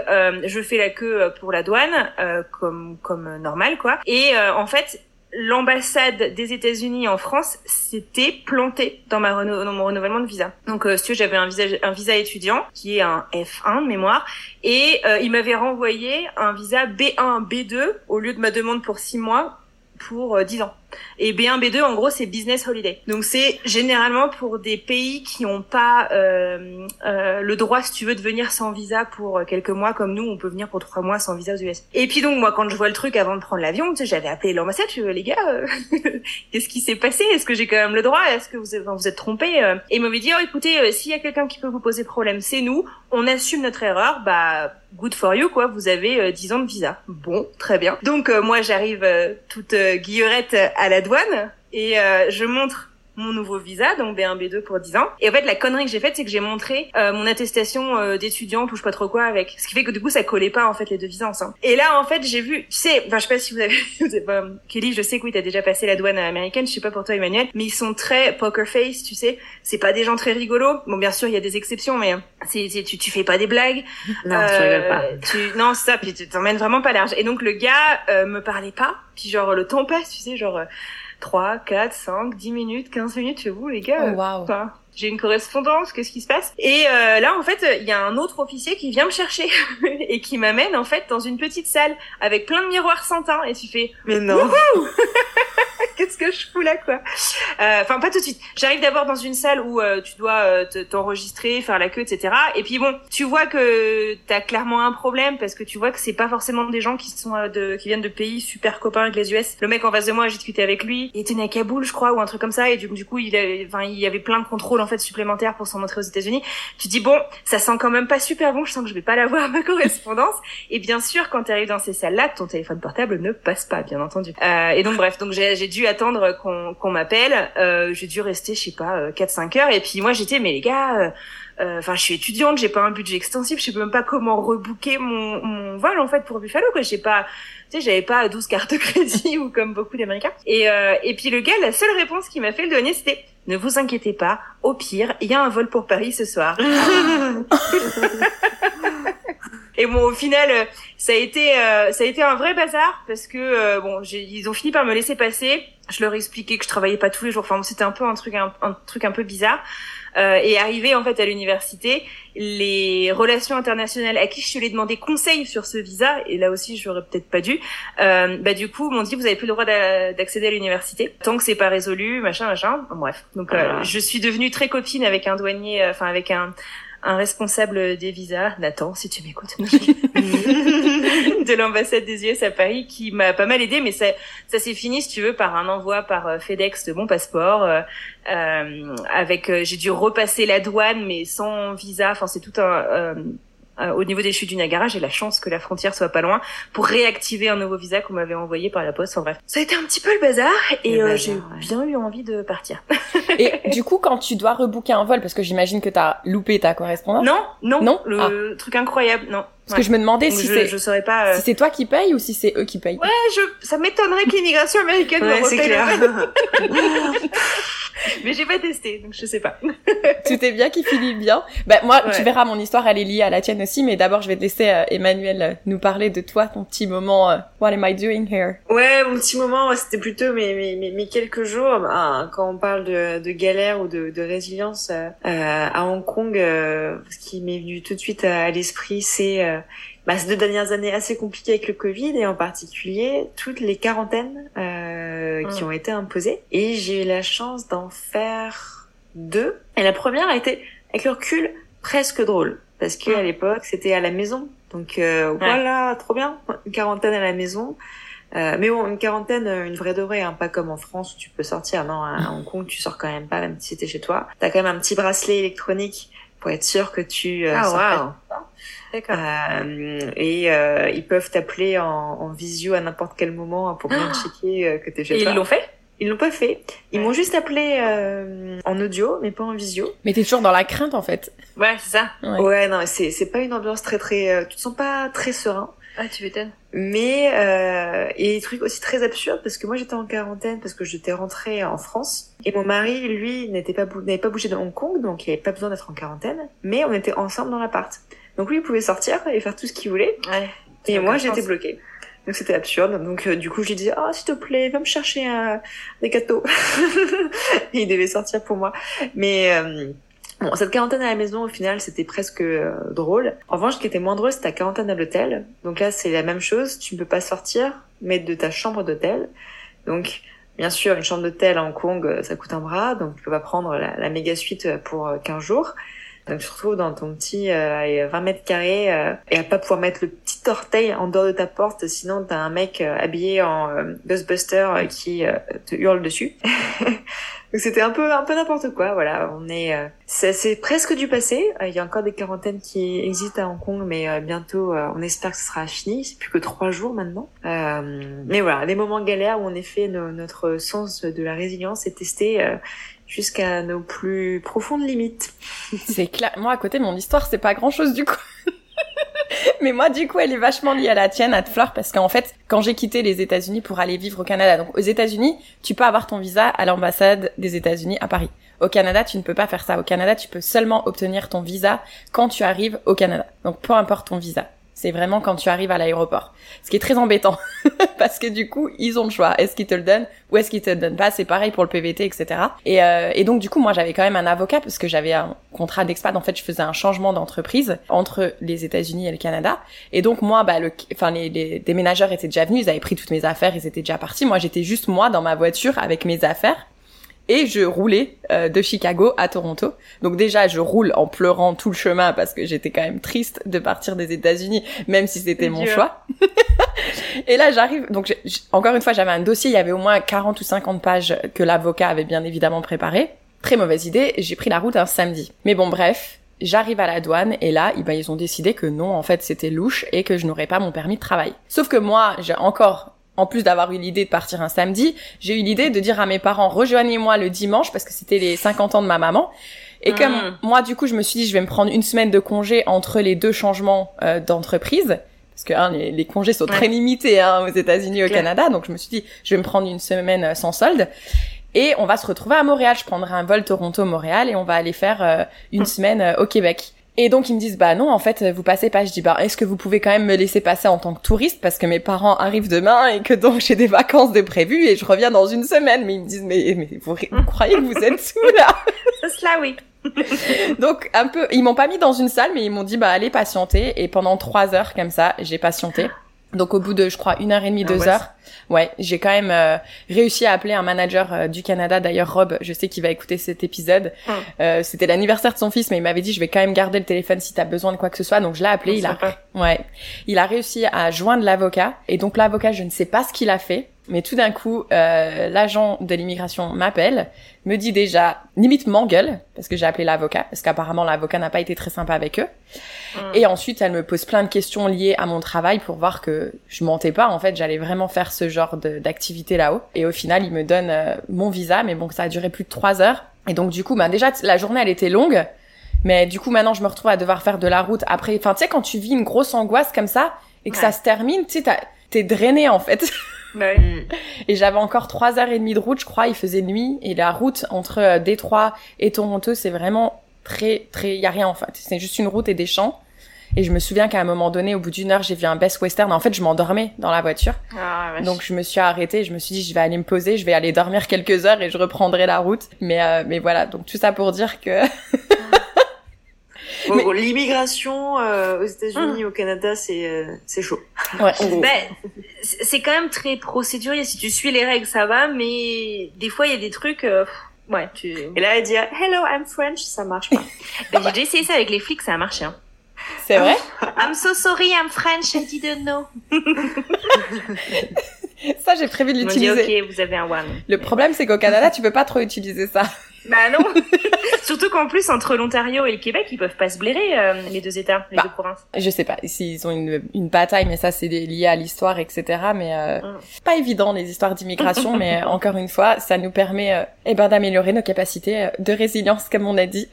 je fais la queue pour la douane comme comme normal quoi. Et en fait l'ambassade des États-Unis en France s'était plantée dans, ma mon renouvellement de visa. Donc, euh, si j'avais un visa, un visa étudiant qui est un F1 de mémoire, et euh, il m'avait renvoyé un visa B1, B2 au lieu de ma demande pour six mois pour 10 euh, ans. Et B1, B2, en gros, c'est business holiday. Donc c'est généralement pour des pays qui n'ont pas euh, euh, le droit, si tu veux, de venir sans visa pour quelques mois, comme nous, on peut venir pour trois mois sans visa aux US. Et puis donc moi, quand je vois le truc avant de prendre l'avion, tu sais, j'avais appelé l'ambassade, je les gars, euh, qu'est-ce qui s'est passé? Est-ce que j'ai quand même le droit? Est-ce que vous êtes, vous êtes trompés Et ils m'avaient dit, oh, écoutez, s'il y a quelqu'un qui peut vous poser problème, c'est nous. On assume notre erreur. Bah good for you quoi, vous avez 10 ans de visa. Bon, très bien. Donc moi j'arrive toute guillerette à la douane et euh, je montre mon nouveau visa, donc B1, B2 pour 10 ans. Et en fait, la connerie que j'ai faite, c'est que j'ai montré euh, mon attestation euh, d'étudiant, touche pas trop quoi, avec. Ce qui fait que du coup, ça collait pas en fait les deux visas ensemble. Et là, en fait, j'ai vu, tu sais, enfin, je sais pas si vous avez, pas, Kelly, je sais que oui, t'as déjà passé la douane américaine, je sais pas pour toi, Emmanuel, mais ils sont très poker face, tu sais. C'est pas des gens très rigolos. Bon, bien sûr, il y a des exceptions, mais c'est, tu, tu fais pas des blagues. Non, tu rigoles pas. Tu, non, c'est ça, puis tu t'emmènes vraiment pas large. Et donc, le gars me parlait pas, puis genre, le temps passe, tu sais, genre 3, 4, 5, 10 minutes, 15 minutes chez vous, les gars. Oh, wow. J'ai une correspondance, qu'est-ce qui se passe? Et euh, là, en fait, il y a un autre officier qui vient me chercher et qui m'amène en fait dans une petite salle avec plein de miroirs sans teint. Et tu fais, mais non qu'est-ce que je fous là, quoi? Euh, Enfin, pas tout de suite. J'arrive d'abord dans une salle où euh, tu dois euh, t'enregistrer, faire la queue, etc. Et puis bon, tu vois que t'as clairement un problème parce que tu vois que c'est pas forcément des gens qui sont de, qui viennent de pays super copains avec les US. Le mec en face de moi, j'ai discuté avec lui. Il était né à Kaboul, je crois, ou un truc comme ça. Et du, du coup, il, il y avait plein de contrôles en fait supplémentaires pour s'en montrer aux États-Unis. Tu dis bon, ça sent quand même pas super bon. Je sens que je vais pas l'avoir ma correspondance. et bien sûr, quand tu arrives dans ces salles-là, ton téléphone portable ne passe pas, bien entendu. et donc bref, donc j'ai dû attendre qu'on qu'on m'appelle. Euh, j'ai dû rester, je sais pas, 4-5 euh, heures. Et puis moi, j'étais, mais les gars, euh, enfin, je suis étudiante, j'ai pas un budget extensif, je sais même pas comment rebooker mon, mon vol en fait pour Buffalo. Quoi, j'ai pas, tu sais, j'avais pas 12 cartes de crédit ou comme beaucoup d'Américains. Et et puis le gars, la seule réponse qu'il m'a fait le dernier, c'était ne vous inquiétez pas, au pire, il y a un vol pour Paris ce soir. Et bon, au final, euh, ça a été, euh, ça a été un vrai bazar parce que euh, bon, ils ont fini par me laisser passer. Je leur ai expliqué que je travaillais pas tous les jours. Enfin, c'était un peu un truc, un, truc un peu bizarre. Et arrivé en fait à l'université, les relations internationales à qui je lui ai demandé conseil sur ce visa, et là aussi j'aurais peut-être pas dû, bah du coup m'ont dit vous avez plus le droit d'accéder à l'université tant que c'est pas résolu, machin, machin. bref, donc ah. je suis devenue très copine avec un douanier, enfin avec un un responsable des visas, Nathan, si tu m'écoutes, de l'ambassade des US à Paris, qui m'a pas mal aidé, mais ça, ça s'est fini, si tu veux, par un envoi par euh, FedEx de mon passeport. Euh, euh avec, j'ai dû repasser la douane, mais sans visa. Enfin, c'est tout un euh, au niveau des chutes du Niagara, j'ai la chance que la frontière soit pas loin pour réactiver un nouveau visa qu'on m'avait envoyé par la poste. En bref, ça a été un petit peu le bazar et euh, j'ai bien eu envie de partir. et du coup, quand tu dois rebooker un vol, parce que j'imagine que t'as loupé ta correspondance? Non, non, non? Le ah. truc incroyable, non. Parce que je me demandais si c'est je saurais pas si c'est toi qui payes ou si c'est eux qui payent. Ouais, je ça m'étonnerait que l'immigration américaine ouais, me clair. Mais j'ai pas testé, donc je sais pas. Tout est bien qui finit bien. Bah moi, tu verras mon histoire, elle est liée à la tienne aussi, mais d'abord je vais te laisser euh, Emmanuel euh, nous parler de toi, ton petit moment. Euh, What am I doing here? Ouais, mon petit moment, c'était plutôt mes, mes, mes, quelques jours. Bah, quand on parle de, de galère ou de, de résilience à Hong Kong, ce qui m'est venu tout de suite à l'esprit, c'est bah, ces deux dernières années assez compliquées avec le Covid et en particulier toutes les quarantaines euh, qui mm. ont été imposées. Et j'ai eu la chance d'en faire deux. Et la première a été, avec le recul, presque drôle. Parce qu'à mm. l'époque, c'était à la maison. Donc euh, voilà, trop bien, une quarantaine à la maison. Euh, mais bon, une quarantaine, une vraie de vraie, hein, pas comme en France où tu peux sortir. Non, à Hong Kong, tu sors quand même pas, même si c'était chez toi. T'as quand même un petit bracelet électronique pour être sûr que tu euh, ah, wow. D'accord. et ils peuvent t'appeler en, en, visio à n'importe quel moment pour bien ah checker que t'es chez et toi. ils l'ont fait? Ils l'ont pas fait. Ils m'ont juste appelé euh, en audio, mais pas en visio. Mais t'es toujours dans la crainte en fait. Ouais, c'est ça. Ouais, non, c'est c'est pas une ambiance très très. Euh, tu te sens pas très serein. Ah, tu m'étonnes. Mais euh, et des trucs aussi très absurdes parce que moi j'étais en quarantaine parce que j'étais rentrée en France et mon mari lui n'était pas n'avait pas bougé de Hong Kong donc il avait pas besoin d'être en quarantaine. Mais on était ensemble dans l'appart. Donc lui il pouvait sortir et faire tout ce qu'il voulait. Ouais. Et moi j'étais bloquée. Donc c'était absurde. Donc euh, du coup je lui disais oh s'il te plaît va me chercher un... des gâteaux. et il devait sortir pour moi. Mais euh, bon cette quarantaine à la maison au final c'était presque euh, drôle. En revanche ce qui était moins drôle c'était ta quarantaine à l'hôtel. Donc là c'est la même chose. Tu ne peux pas sortir mais de ta chambre d'hôtel. Donc Bien sûr, une chambre d'hôtel à Hong Kong, ça coûte un bras, donc tu peux pas prendre la, la méga suite pour 15 jours. Donc tu te retrouves dans ton petit euh, 20 mètres carrés euh, et à pas pouvoir mettre le petit orteil en dehors de ta porte, sinon t'as un mec euh, habillé en euh, Ghostbuster qui te hurle dessus. Donc c'était un peu un peu n'importe quoi. Voilà, on est c'est presque du passé. Il y a encore des quarantaines qui existent à Hong Kong, mais bientôt on espère que ce sera fini. C'est plus que trois jours maintenant. mais voilà, des moments galères où en effet notre sens de la résilience est testé jusqu'à nos plus profondes limites. c'est clair. Moi, à côté, mon histoire, c'est pas grand chose du coup. Mais moi, du coup, elle est vachement liée à la tienne, à Fleur, parce qu'en fait, quand j'ai quitté les États-Unis pour aller vivre au Canada, donc aux États-Unis, tu peux avoir ton visa à l'ambassade des États-Unis à Paris. Au Canada, tu ne peux pas faire ça. Au Canada, tu peux seulement obtenir ton visa quand tu arrives au Canada. Donc, peu importe ton visa. C'est vraiment quand tu arrives à l'aéroport. Ce qui est très embêtant. parce que du coup, ils ont le choix. Est-ce qu'ils te le donnent ou est-ce qu'ils te le donnent pas? C'est pareil pour le PVT, etc. Et, euh, et donc, du coup, moi, j'avais quand même un avocat parce que j'avais un contrat d'expat. En fait, je faisais un changement d'entreprise entre les États-Unis et le Canada. Et donc, moi, bah, le, enfin, les, les déménageurs étaient déjà venus. Ils avaient pris toutes mes affaires. Ils étaient déjà partis. Moi, j'étais juste moi dans ma voiture avec mes affaires et je roulais euh, de Chicago à Toronto. Donc déjà, je roule en pleurant tout le chemin parce que j'étais quand même triste de partir des États-Unis, même si c'était mon choix. et là, j'arrive. Donc encore une fois, j'avais un dossier. Il y avait au moins 40 ou 50 pages que l'avocat avait bien évidemment préparé. Très mauvaise idée. J'ai pris la route un samedi. Mais bon, bref. J'arrive à la douane et là, ben, ils ont décidé que non, en fait, c'était louche et que je n'aurais pas mon permis de travail. Sauf que moi, j'ai encore en plus d'avoir eu l'idée de partir un samedi, j'ai eu l'idée de dire à mes parents rejoignez-moi le dimanche parce que c'était les 50 ans de ma maman. Et comme hmm. moi du coup je me suis dit je vais me prendre une semaine de congé entre les deux changements euh, d'entreprise parce que hein, les, congés sont très limités hein, aux États-Unis et au Canada donc je me suis dit je vais me prendre une semaine euh, sans solde et on va se retrouver à Montréal. Je prendrai un vol Toronto-Montréal et on va aller faire euh, une hmm. semaine au Québec. Et donc ils me disent bah non en fait vous passez pas. Je dis bah est-ce que vous pouvez quand même me laisser passer en tant que touriste parce que mes parents arrivent demain et que donc j'ai des vacances de prévues et je reviens dans une semaine. Mais ils me disent mais, mais vous, croyez que vous êtes sous là? Cela oui. donc un peu ils m'ont pas mis dans une salle mais ils m'ont dit bah allez patienter et pendant trois heures comme ça j'ai patienté. Donc au bout de, je crois, une heure et demie, ah deux heures, ouais, j'ai quand même euh, réussi à appeler un manager euh, du Canada. D'ailleurs, Rob, je sais qu'il va écouter cet épisode. Hum. Euh, C'était l'anniversaire de son fils, mais il m'avait dit, je vais quand même garder le téléphone si t'as besoin de quoi que ce soit. Donc je l'ai appelé. il a, ouais, il a réussi à joindre l'avocat. Et donc l'avocat, je ne sais pas ce qu'il a fait. Mais tout d'un coup, euh, l'agent de l'immigration m'appelle, me dit déjà, limite m'engueule, parce que j'ai appelé l'avocat, parce qu'apparemment l'avocat n'a pas été très sympa avec eux. Hmm. Et ensuite, elle me pose plein de questions liées à mon travail pour voir que je mentais pas. En fait, j'allais vraiment faire ce genre d'activité là-haut. Et au final, il me donne euh, mon visa, mais bon, ça a duré plus de trois heures. Et donc du coup, bah déjà la journée, elle était longue. Mais du coup, maintenant, je me retrouve à devoir faire de la route après. Enfin, tu sais, quand tu vis une grosse angoisse comme ça et que ça se termine, tu sais, t'es drainé en fait. Bah et j'avais encore trois heures et demie de route, je crois. Il faisait nuit et la route entre euh, Détroit et Toronto, c'est vraiment très très. Il y a rien en fait. C'est juste une route et des champs. Et je me souviens qu'à un moment donné, au bout d'une heure, j'ai vu un Best Western. En fait, je m'endormais dans la voiture. Ah, Donc, je me suis arrêtée. Je me suis dit, je vais aller me poser, je vais aller dormir quelques heures et je reprendrai la route. Mais, euh, mais voilà. Donc, tout ça pour dire que L'immigration euh, aux États-Unis, hum. au Canada, c'est euh, c'est chaud. Ouais. ben, c'est quand même très procédurier. Si tu suis les règles, ça va, mais des fois, il y a des trucs. Euh, ouais, tu. Et là, elle dit Hello, I'm French, ça marche pas. ben, j'ai déjà essayé ça avec les flics, ça a marché. Hein. C'est vrai? I'm so sorry, I'm French, I didn't know. ça, j'ai prévu de l'utiliser. Ok, vous avez un one. Le problème, c'est qu'au Canada, tu peux pas trop utiliser ça. Bah non. Surtout qu'en plus entre l'Ontario et le Québec, ils peuvent pas se blairer euh, les deux États, les Bah, deux provinces. Je sais pas s'ils ont une, une bataille, mais ça c'est lié à l'histoire, etc. Mais euh, Mm. pas évident les histoires d'immigration, mais euh, encore une fois, ça nous permet euh, eh ben d'améliorer nos capacités euh, de résilience, comme on a dit.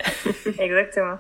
Exactement.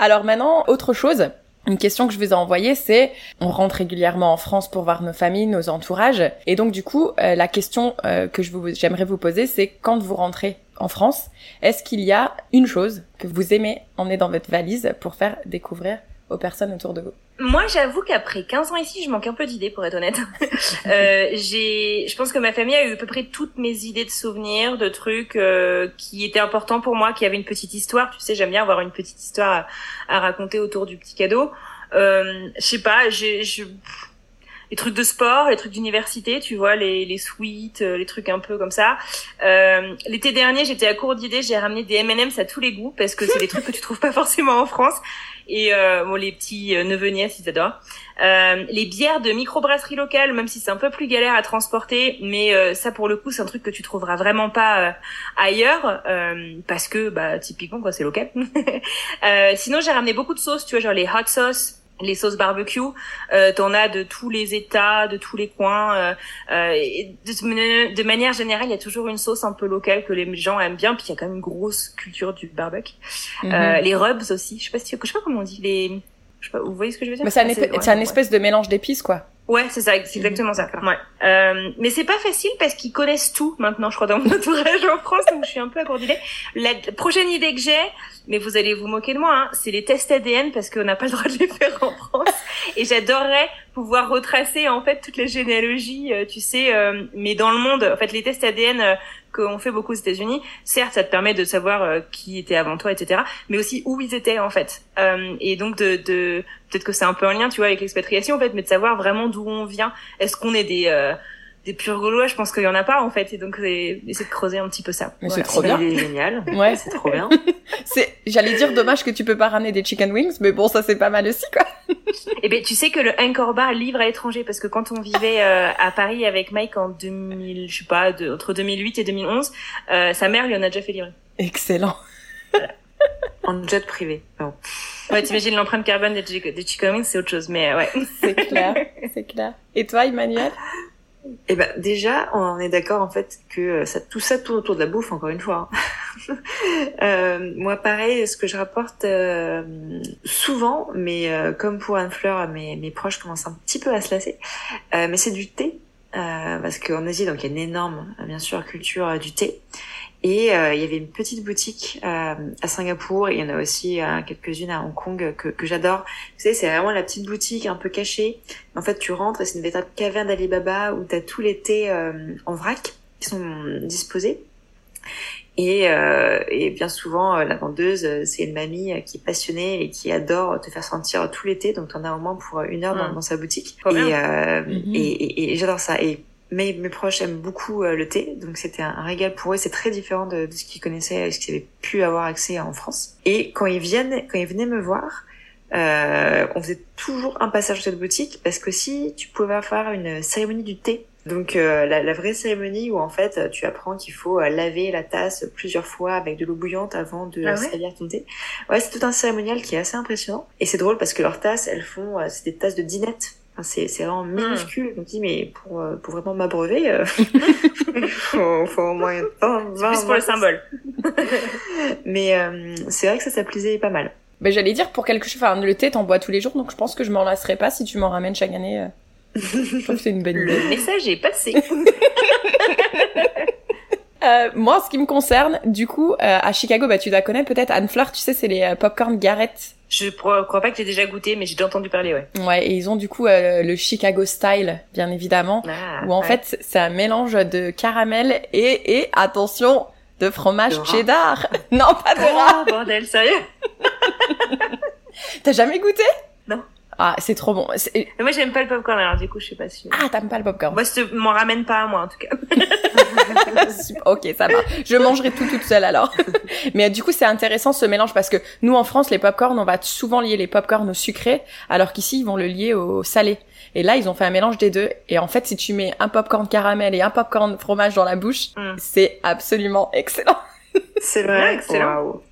Alors maintenant, autre chose. Une question que je vous ai envoyée, c'est on rentre régulièrement en France pour voir nos familles, nos entourages, et donc du coup, euh, la question euh, que j'aimerais vous poser, c'est quand vous rentrez en France, est-ce qu'il y a une chose que vous aimez emmener dans votre valise pour faire découvrir aux personnes autour de vous? Moi, j'avoue qu'après 15 ans ici, je manque un peu d'idées, pour être honnête. euh, j'ai, je pense que ma famille a eu à peu près toutes mes idées de souvenirs, de trucs euh, qui étaient importants pour moi, qui avaient une petite histoire. Tu sais, j'aime bien avoir une petite histoire à, à raconter autour du petit cadeau. Euh, je sais pas, j'ai, je, les trucs de sport, les trucs d'université, tu vois, les, les suites, euh, les trucs un peu comme ça. Euh, L'été dernier, j'étais à court d'idées, j'ai ramené des M&M's à tous les goûts parce que c'est des trucs que tu trouves pas forcément en France. Et euh, bon, les petits euh, neveux nièces, ils adorent. Euh, les bières de microbrasserie locale, même si c'est un peu plus galère à transporter, mais ça pour le coup, c'est un truc que tu trouveras vraiment pas ailleurs parce que bah typiquement quoi, c'est local. Sinon, j'ai ramené beaucoup de sauces, tu vois, genre les hot sauce les sauces barbecue, euh, t'en as de tous les états, de tous les coins. Euh, euh, et de, de manière générale, il y a toujours une sauce un peu locale que les gens aiment bien. Puis il y a quand même une grosse culture du barbecue. Mhm. Euh, les rubs aussi. Je sais pas si, je sais pas comment on dit les. Je sais pas, vous voyez ce que je veux dire? C'est un, épée- ouais, c'est un ouais. espèce de mélange d'épices, quoi. Ouais, c'est ça, c'est exactement ça. Ouais. Euh, mais c'est pas facile parce qu'ils connaissent tout maintenant, je crois, dans mon entourage en France, donc je suis un peu d'idées. La prochaine idée que j'ai, mais vous allez vous moquer de moi, hein, c'est les tests ADN parce qu'on n'a pas le droit de les faire en France. Et j'adorerais pouvoir retracer en fait toute la généalogie, euh, tu sais, euh, mais dans le monde. En fait, les tests ADN euh, qu'on fait beaucoup aux États-Unis, certes, ça te permet de savoir euh, qui était avant toi, etc., mais aussi où ils étaient en fait. Euh, et donc de, de peut-être que c'est un peu en lien, tu vois, avec l'expatriation en fait, mais de savoir vraiment d'où on vient. Est-ce qu'on est des euh, des purs gaulois Je pense qu'il y en a pas en fait, et donc c'est essayer de creuser un petit peu ça. Mais Voilà. c'est trop bien. Il est génial. Ouais. C'est trop bien. C'est, j'allais dire dommage que tu peux pas ramener des chicken wings, mais bon, ça c'est pas mal aussi, quoi. Eh ben, tu sais que le Encore Bar livre à l'étranger parce que quand on vivait euh, à Paris avec Mike en 2000, je sais pas, de- entre 2008 et 2011, euh, sa mère lui en a déjà fait livrer. Excellent. En jet privé. Bon. Ouais, t'imagines l'empreinte carbone des, chi- des chicken wings, c'est autre chose, mais euh, ouais. C'est clair, c'est clair. Et toi, Emmanuel? Eh ben déjà, on est d'accord en fait que euh, ça, tout ça tourne autour de la bouffe encore une fois. hein. Euh, moi pareil, ce que je rapporte euh, souvent, mais euh, comme pour Anne Fleur, mes, mes proches commencent un petit peu à se lasser, euh, mais c'est du thé. Euh, parce qu'en Asie, donc il y a une énorme, bien sûr, culture du thé. Et euh, il y avait une petite boutique euh, à Singapour, et il y en a aussi euh, quelques-unes à Hong Kong que, que j'adore. Vous savez, c'est vraiment la petite boutique un peu cachée. En fait, tu rentres et c'est une véritable caverne d'Alibaba où tu as tous les thés euh, en vrac qui sont disposés. Et, euh, et bien souvent, la vendeuse, c'est une mamie qui est passionnée et qui adore te faire sentir tout l'été. Donc, tu en as au moins pour une heure dans, Mm. dans sa boutique. Et, euh, Mhm. et, et- et j'adore ça. Et mes, mes proches aiment beaucoup euh, le thé, donc c'était un, régal pour eux. C'est très différent de, de ce qu'ils connaissaient, ce qu'ils avaient pu avoir accès en France. Et quand ils viennent, quand ils venaient me voir, euh, on faisait toujours un passage de cette boutique parce que si tu pouvais faire une cérémonie du thé. Donc euh, la, la vraie cérémonie où en fait tu apprends qu'il faut euh, laver la tasse plusieurs fois avec de l'eau bouillante avant de Ah ouais? servir ton thé. Ouais, c'est tout un cérémonial qui est assez impressionnant. Et c'est drôle parce que leurs tasses, elles font, euh, c'est des tasses de dinette. Enfin, c'est, c'est vraiment minuscule. Je me dis, mais pour, euh, pour vraiment m'abreuver, euh, il faut, faut au moins 20, C'est 20, plus pour le 20. symbole. Mais euh, c'est vrai que ça, ça plaisait pas mal. Ben, j'allais dire pour quelque chose, enfin, le thé, t'en bois tous les jours, donc je pense que je m'en lasserai pas si tu m'en ramènes chaque année. euh. Je trouve que c'est une bonne idée. Le message est passé. Euh, moi, en ce qui me concerne, du coup, euh, à Chicago, bah, tu dois connaître peut-être Anne Fleur, tu sais, c'est les euh, popcorn Garrett. Je crois pas que j'ai déjà goûté, mais j'ai déjà entendu parler, ouais. Ouais, et ils ont du coup euh, le Chicago style, bien évidemment, Ah, où en ouais. fait, c'est un mélange de caramel et, et attention, de fromage De rat. cheddar. non, pas de rat. Ah, bordel, sérieux T'as jamais goûté? Non. Ah, c'est trop bon. C'est- Mais Moi, j'aime pas le popcorn, alors du coup, je suis pas sûre. Ah, t'aimes pas le popcorn. Moi, ça m'en ramène pas à moi, en tout cas. Ok, ça va. Je mangerai tout toute seule alors. Mais du coup, c'est intéressant ce mélange parce que nous en France, les popcorn, on va souvent lier les popcorn au sucré, alors qu'ici, ils vont le lier au salé. Et là, ils ont fait un mélange des deux. Et en fait, si tu mets un popcorn caramel et un popcorn fromage dans la bouche, Mm. c'est absolument excellent. C'est vrai, excellent. Waouh.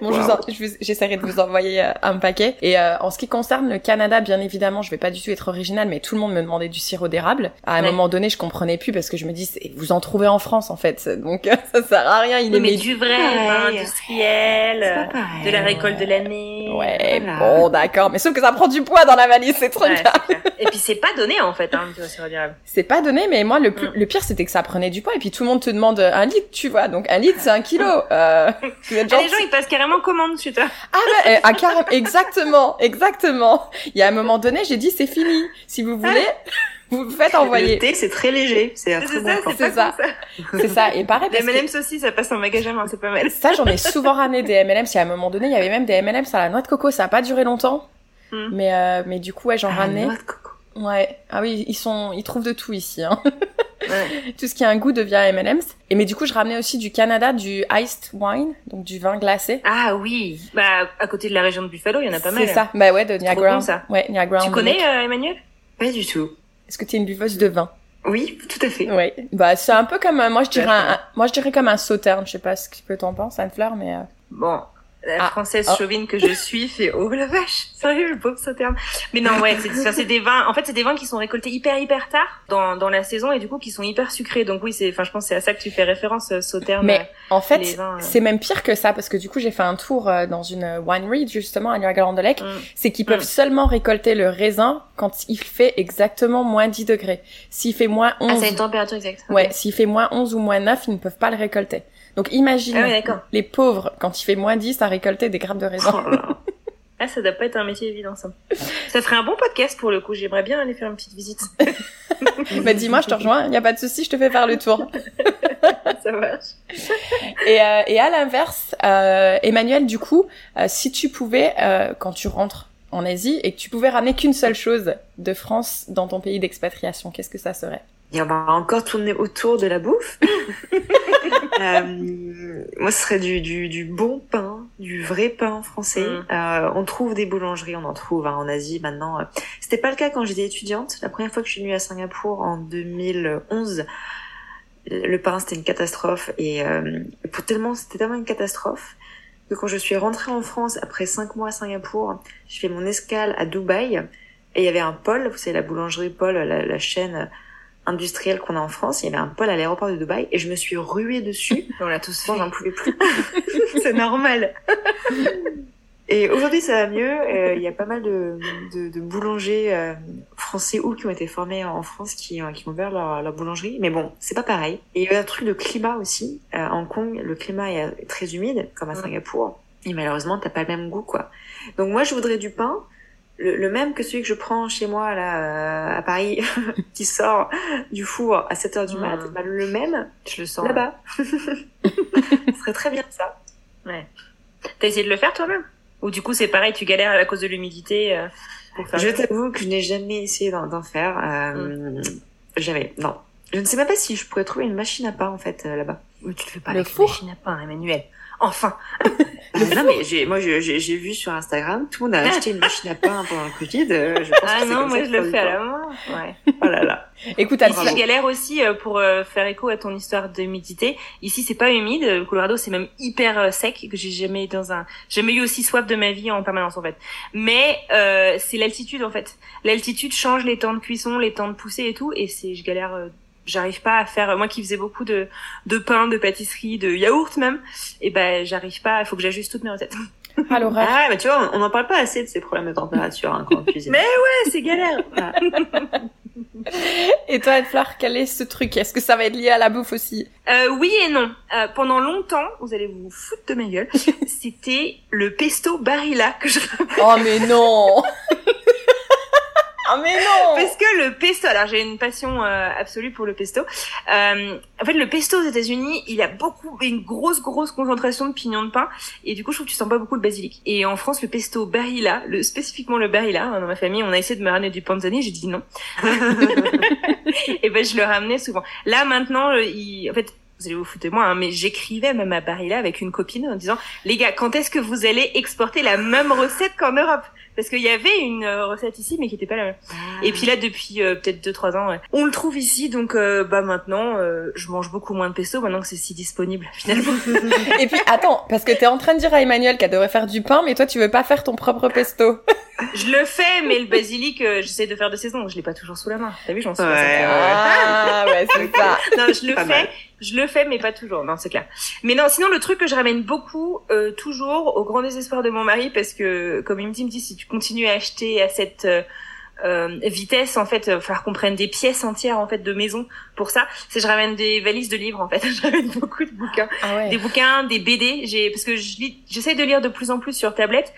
Bon, je vous en- je vous- j'essaierai de vous envoyer euh, un paquet. Et euh, en ce qui concerne le Canada, bien évidemment, je vais pas du tout être original, mais tout le monde me demandait du sirop d'érable. À un Ouais. moment donné, je comprenais plus parce que je me dis, vous en trouvez en France en fait, donc ça sert à rien. Il Oui, est mais du vrai Pareil. industriel, euh, pareil. de la récolte de l'année. Ouais, Voilà. bon, d'accord, mais sauf que ça prend du poids dans la valise, c'est trop Ouais. Et puis c'est pas donné en fait, hein, du sirop d'érable. C'est pas donné, mais moi, le, plus, Mm. le pire, c'était que ça prenait du poids. Et puis tout le monde te demande un litre, tu vois. Donc un litre, c'est un kilo. Euh, vous êtes Ah, gens ils passent carrément commande chez toi. Ah euh, ah, carrément, exactement, exactement. Il y a un moment donné, j'ai dit c'est fini. Si vous voulez, vous vous faites Le envoyer. thé, c'est très léger. C'est un C'est très bon c'est C'est ça. comme ça. C'est ça. Et pareil, Les parce que M&M's aussi, ça passe en magasin, hein, c'est pas mal. ça, j'en ai souvent ramené des M&M's. Et à un moment donné, il y avait même des M&M's à la noix de coco. Ça a pas duré longtemps. Mm. Mais, euh, mais du coup, ouais, j'en ramenais. Ouais. Ah oui, ils sont, ils trouvent de tout ici, hein. Ouais. Tout ce qui a un goût devient M&M's. Et mais du coup, je ramenais aussi du Canada du iced wine, donc du vin glacé. Ah oui, bah à côté de la région de Buffalo, il y en a pas mal. C'est ça. Bah ouais, de Niagara. bon, ça. Ouais, Niagara. Tu on connais euh, Emmanuel? Pas du tout. Est-ce que tu es une buveuse de vin? Oui, tout à fait. Ouais. Bah c'est un peu comme euh, moi je dirais Ouais, un, un- moi je dirais comme un sauterne, je sais pas ce que t'en penses Anne Fleur mais euh, Bon, la Ah. française Oh. chauvine que je suis fait oh la vache, sérieux le pauvre sauterne. Mais non ouais, c'est des vins. En fait, c'est des vins qui sont récoltés hyper hyper tard dans dans la saison et du coup qui sont hyper sucrés. Donc oui, c'est enfin je pense que c'est à ça que tu fais référence euh, sauterne. mais en les fait euh. c'est même pire que ça parce que du coup j'ai fait un tour euh, dans une winery justement à Niagara-on-the-Lake, Mm. c'est qu'ils peuvent Mm. seulement récolter le raisin quand il fait exactement moins 10 degrés. S'il fait moins 11 Ah, c'est une température exacte. Ouais, s'il fait moins 11 ou moins 9, ils ne peuvent pas le récolter. Donc imagine Ah ouais, les pauvres quand il fait moins 10 à récolter des grappes de raisin. Oh. Ah, ça doit pas être un métier évident ça. Ça ferait un bon podcast pour le coup. J'aimerais bien aller faire une petite visite. bah dis-moi, je te rejoins, il n'y a pas de souci, je te fais faire le tour. ça marche. Et, euh, et à l'inverse, euh, Emmanuel, du coup, euh, si tu pouvais, quand tu rentres en Asie et que tu pouvais ramener qu'une seule chose de France dans ton pays d'expatriation, qu'est-ce que ça serait? Et on va encore tourner autour de la bouffe. Euh, moi, ce serait du, du, du bon pain, du vrai pain français. Mm. Euh, on trouve des boulangeries, on en trouve hein, en Asie maintenant. Euh, C'était pas le cas quand j'étais étudiante. La première fois que je suis venue à Singapour en 2011, le pain c'était une catastrophe et euh, pour tellement c'était tellement une catastrophe que quand je suis rentrée en France après cinq mois à Singapour, je fais mon escale à Dubaï et il y avait un pôle, vous savez la boulangerie Paul, la, la chaîne industrielle qu'on a en France, il y avait un pôle à l'aéroport de Dubaï et je me suis ruée dessus. On l'a tous fait. J'en pouvais plus. C'est normal. Et aujourd'hui, ça va mieux. Euh, Il y a pas mal de, de, de boulangers euh, français ou qui ont été formés en France qui, euh, qui ont ouvert leur, leur boulangerie. Mais bon, c'est pas pareil. Et il y a un truc de climat aussi. Euh, à Hong Kong, le climat est très humide, comme à. Singapour. Et malheureusement, t'as pas le même goût, quoi. Donc moi, je voudrais du pain. Le, le même que celui que je prends chez moi, là, euh, à Paris, qui sort du four à 7 heures du mat. Mm. Bah, le même, Je le sens. là-bas. Ce serait très bien ça. T'as essayé de le faire toi-même? Ou du coup c'est pareil, tu galères à cause de l'humidité euh, Je t'avoue que je n'ai jamais essayé d'en d'en faire. Euh, Jamais, non. Je ne sais même pas si je pourrais trouver une machine à pain en fait euh, là-bas. Ou tu le fais pas Le avec four? une machine à pain, Emmanuel. Enfin. Euh, non mais j'ai, moi j'ai j'ai vu sur Instagram, tout le monde a acheté une machine à pain pendant le Covid. euh, je pense Ah que c'est non, moi ça je le fais à la main. Ouais. Oh là là. Écoute, Ici, je galère aussi euh, pour euh, faire écho à ton histoire d'humidité. Ici, c'est pas humide. Le Colorado, c'est même hyper sec. Que j'ai jamais dans un, j'ai jamais eu aussi soif de ma vie en permanence en fait. Mais euh, c'est l'altitude en fait. L'altitude change les temps de cuisson, les temps de poussée et tout. Et c'est, je galère. J'arrive pas à faire. Moi qui faisais beaucoup de de pain, de pâtisserie, de yaourt même. Et ben, j'arrive pas. Il faut que j'ajuste toutes mes recettes. à l'horaire. Ah mais tu vois, on n'en parle pas assez de ces problèmes de température hein, quand on cuisine. Mais Ouais, c'est galère. Et toi, Fleur, quel est ce truc? Est-ce que ça va être lié à la bouffe aussi? Euh, oui et non. Euh, pendant longtemps, vous allez vous foutre de ma gueule. C'était le pesto Barilla que je Oh mais non Oh mais non Parce que le pesto, alors j'ai une passion euh, absolue pour le pesto. Euh, en fait, le pesto aux États-Unis, il a beaucoup, une grosse, grosse concentration de pignons de pain, et du coup, je trouve que tu sens pas beaucoup le basilic. Et en France, le pesto Barilla, le spécifiquement le Barilla, hein, dans ma famille, on a essayé de me ramener du panzani, j'ai dit non. et ben, je le ramenais souvent. Là, maintenant, euh, il, en fait. vous allez vous foutre de moi, hein, mais j'écrivais même à Barilla avec une copine en disant, les gars, quand est-ce que vous allez exporter la même recette qu'en Europe? Parce qu'il y avait une euh, recette ici, mais qui était pas la même. Ah. Et puis là, depuis euh, peut-être deux trois ans, ouais, on le trouve ici, donc euh, bah maintenant, euh, je mange beaucoup moins de pesto maintenant que c'est si disponible finalement. Et puis attends, parce que t'es en train de dire à Emmanuel qu'elle devrait faire du pain, mais toi tu veux pas faire ton propre pesto. je le fais, mais le basilic, euh, j'essaie de faire de saison. Je l'ai pas toujours sous la main. T'as vu, j'en suis pas Ouais, certaine. Ah ouais, c'est ça. non, je le Pas fais, mal. Je le fais, mais pas toujours. Non, c'est clair. Mais non, sinon le truc que je ramène beaucoup, euh, toujours, au grand désespoir de mon mari, parce que comme il me dit, il me dit si tu continues à acheter à cette euh, euh, vitesse, en fait, il va falloir qu'on prenne des pièces entières en fait de maison pour ça. C'est je ramène des valises de livres en fait. je ramène beaucoup de bouquins, Ah ouais. des bouquins, des BD. J'ai parce que je lis, j'essaie de lire de plus en plus sur tablette.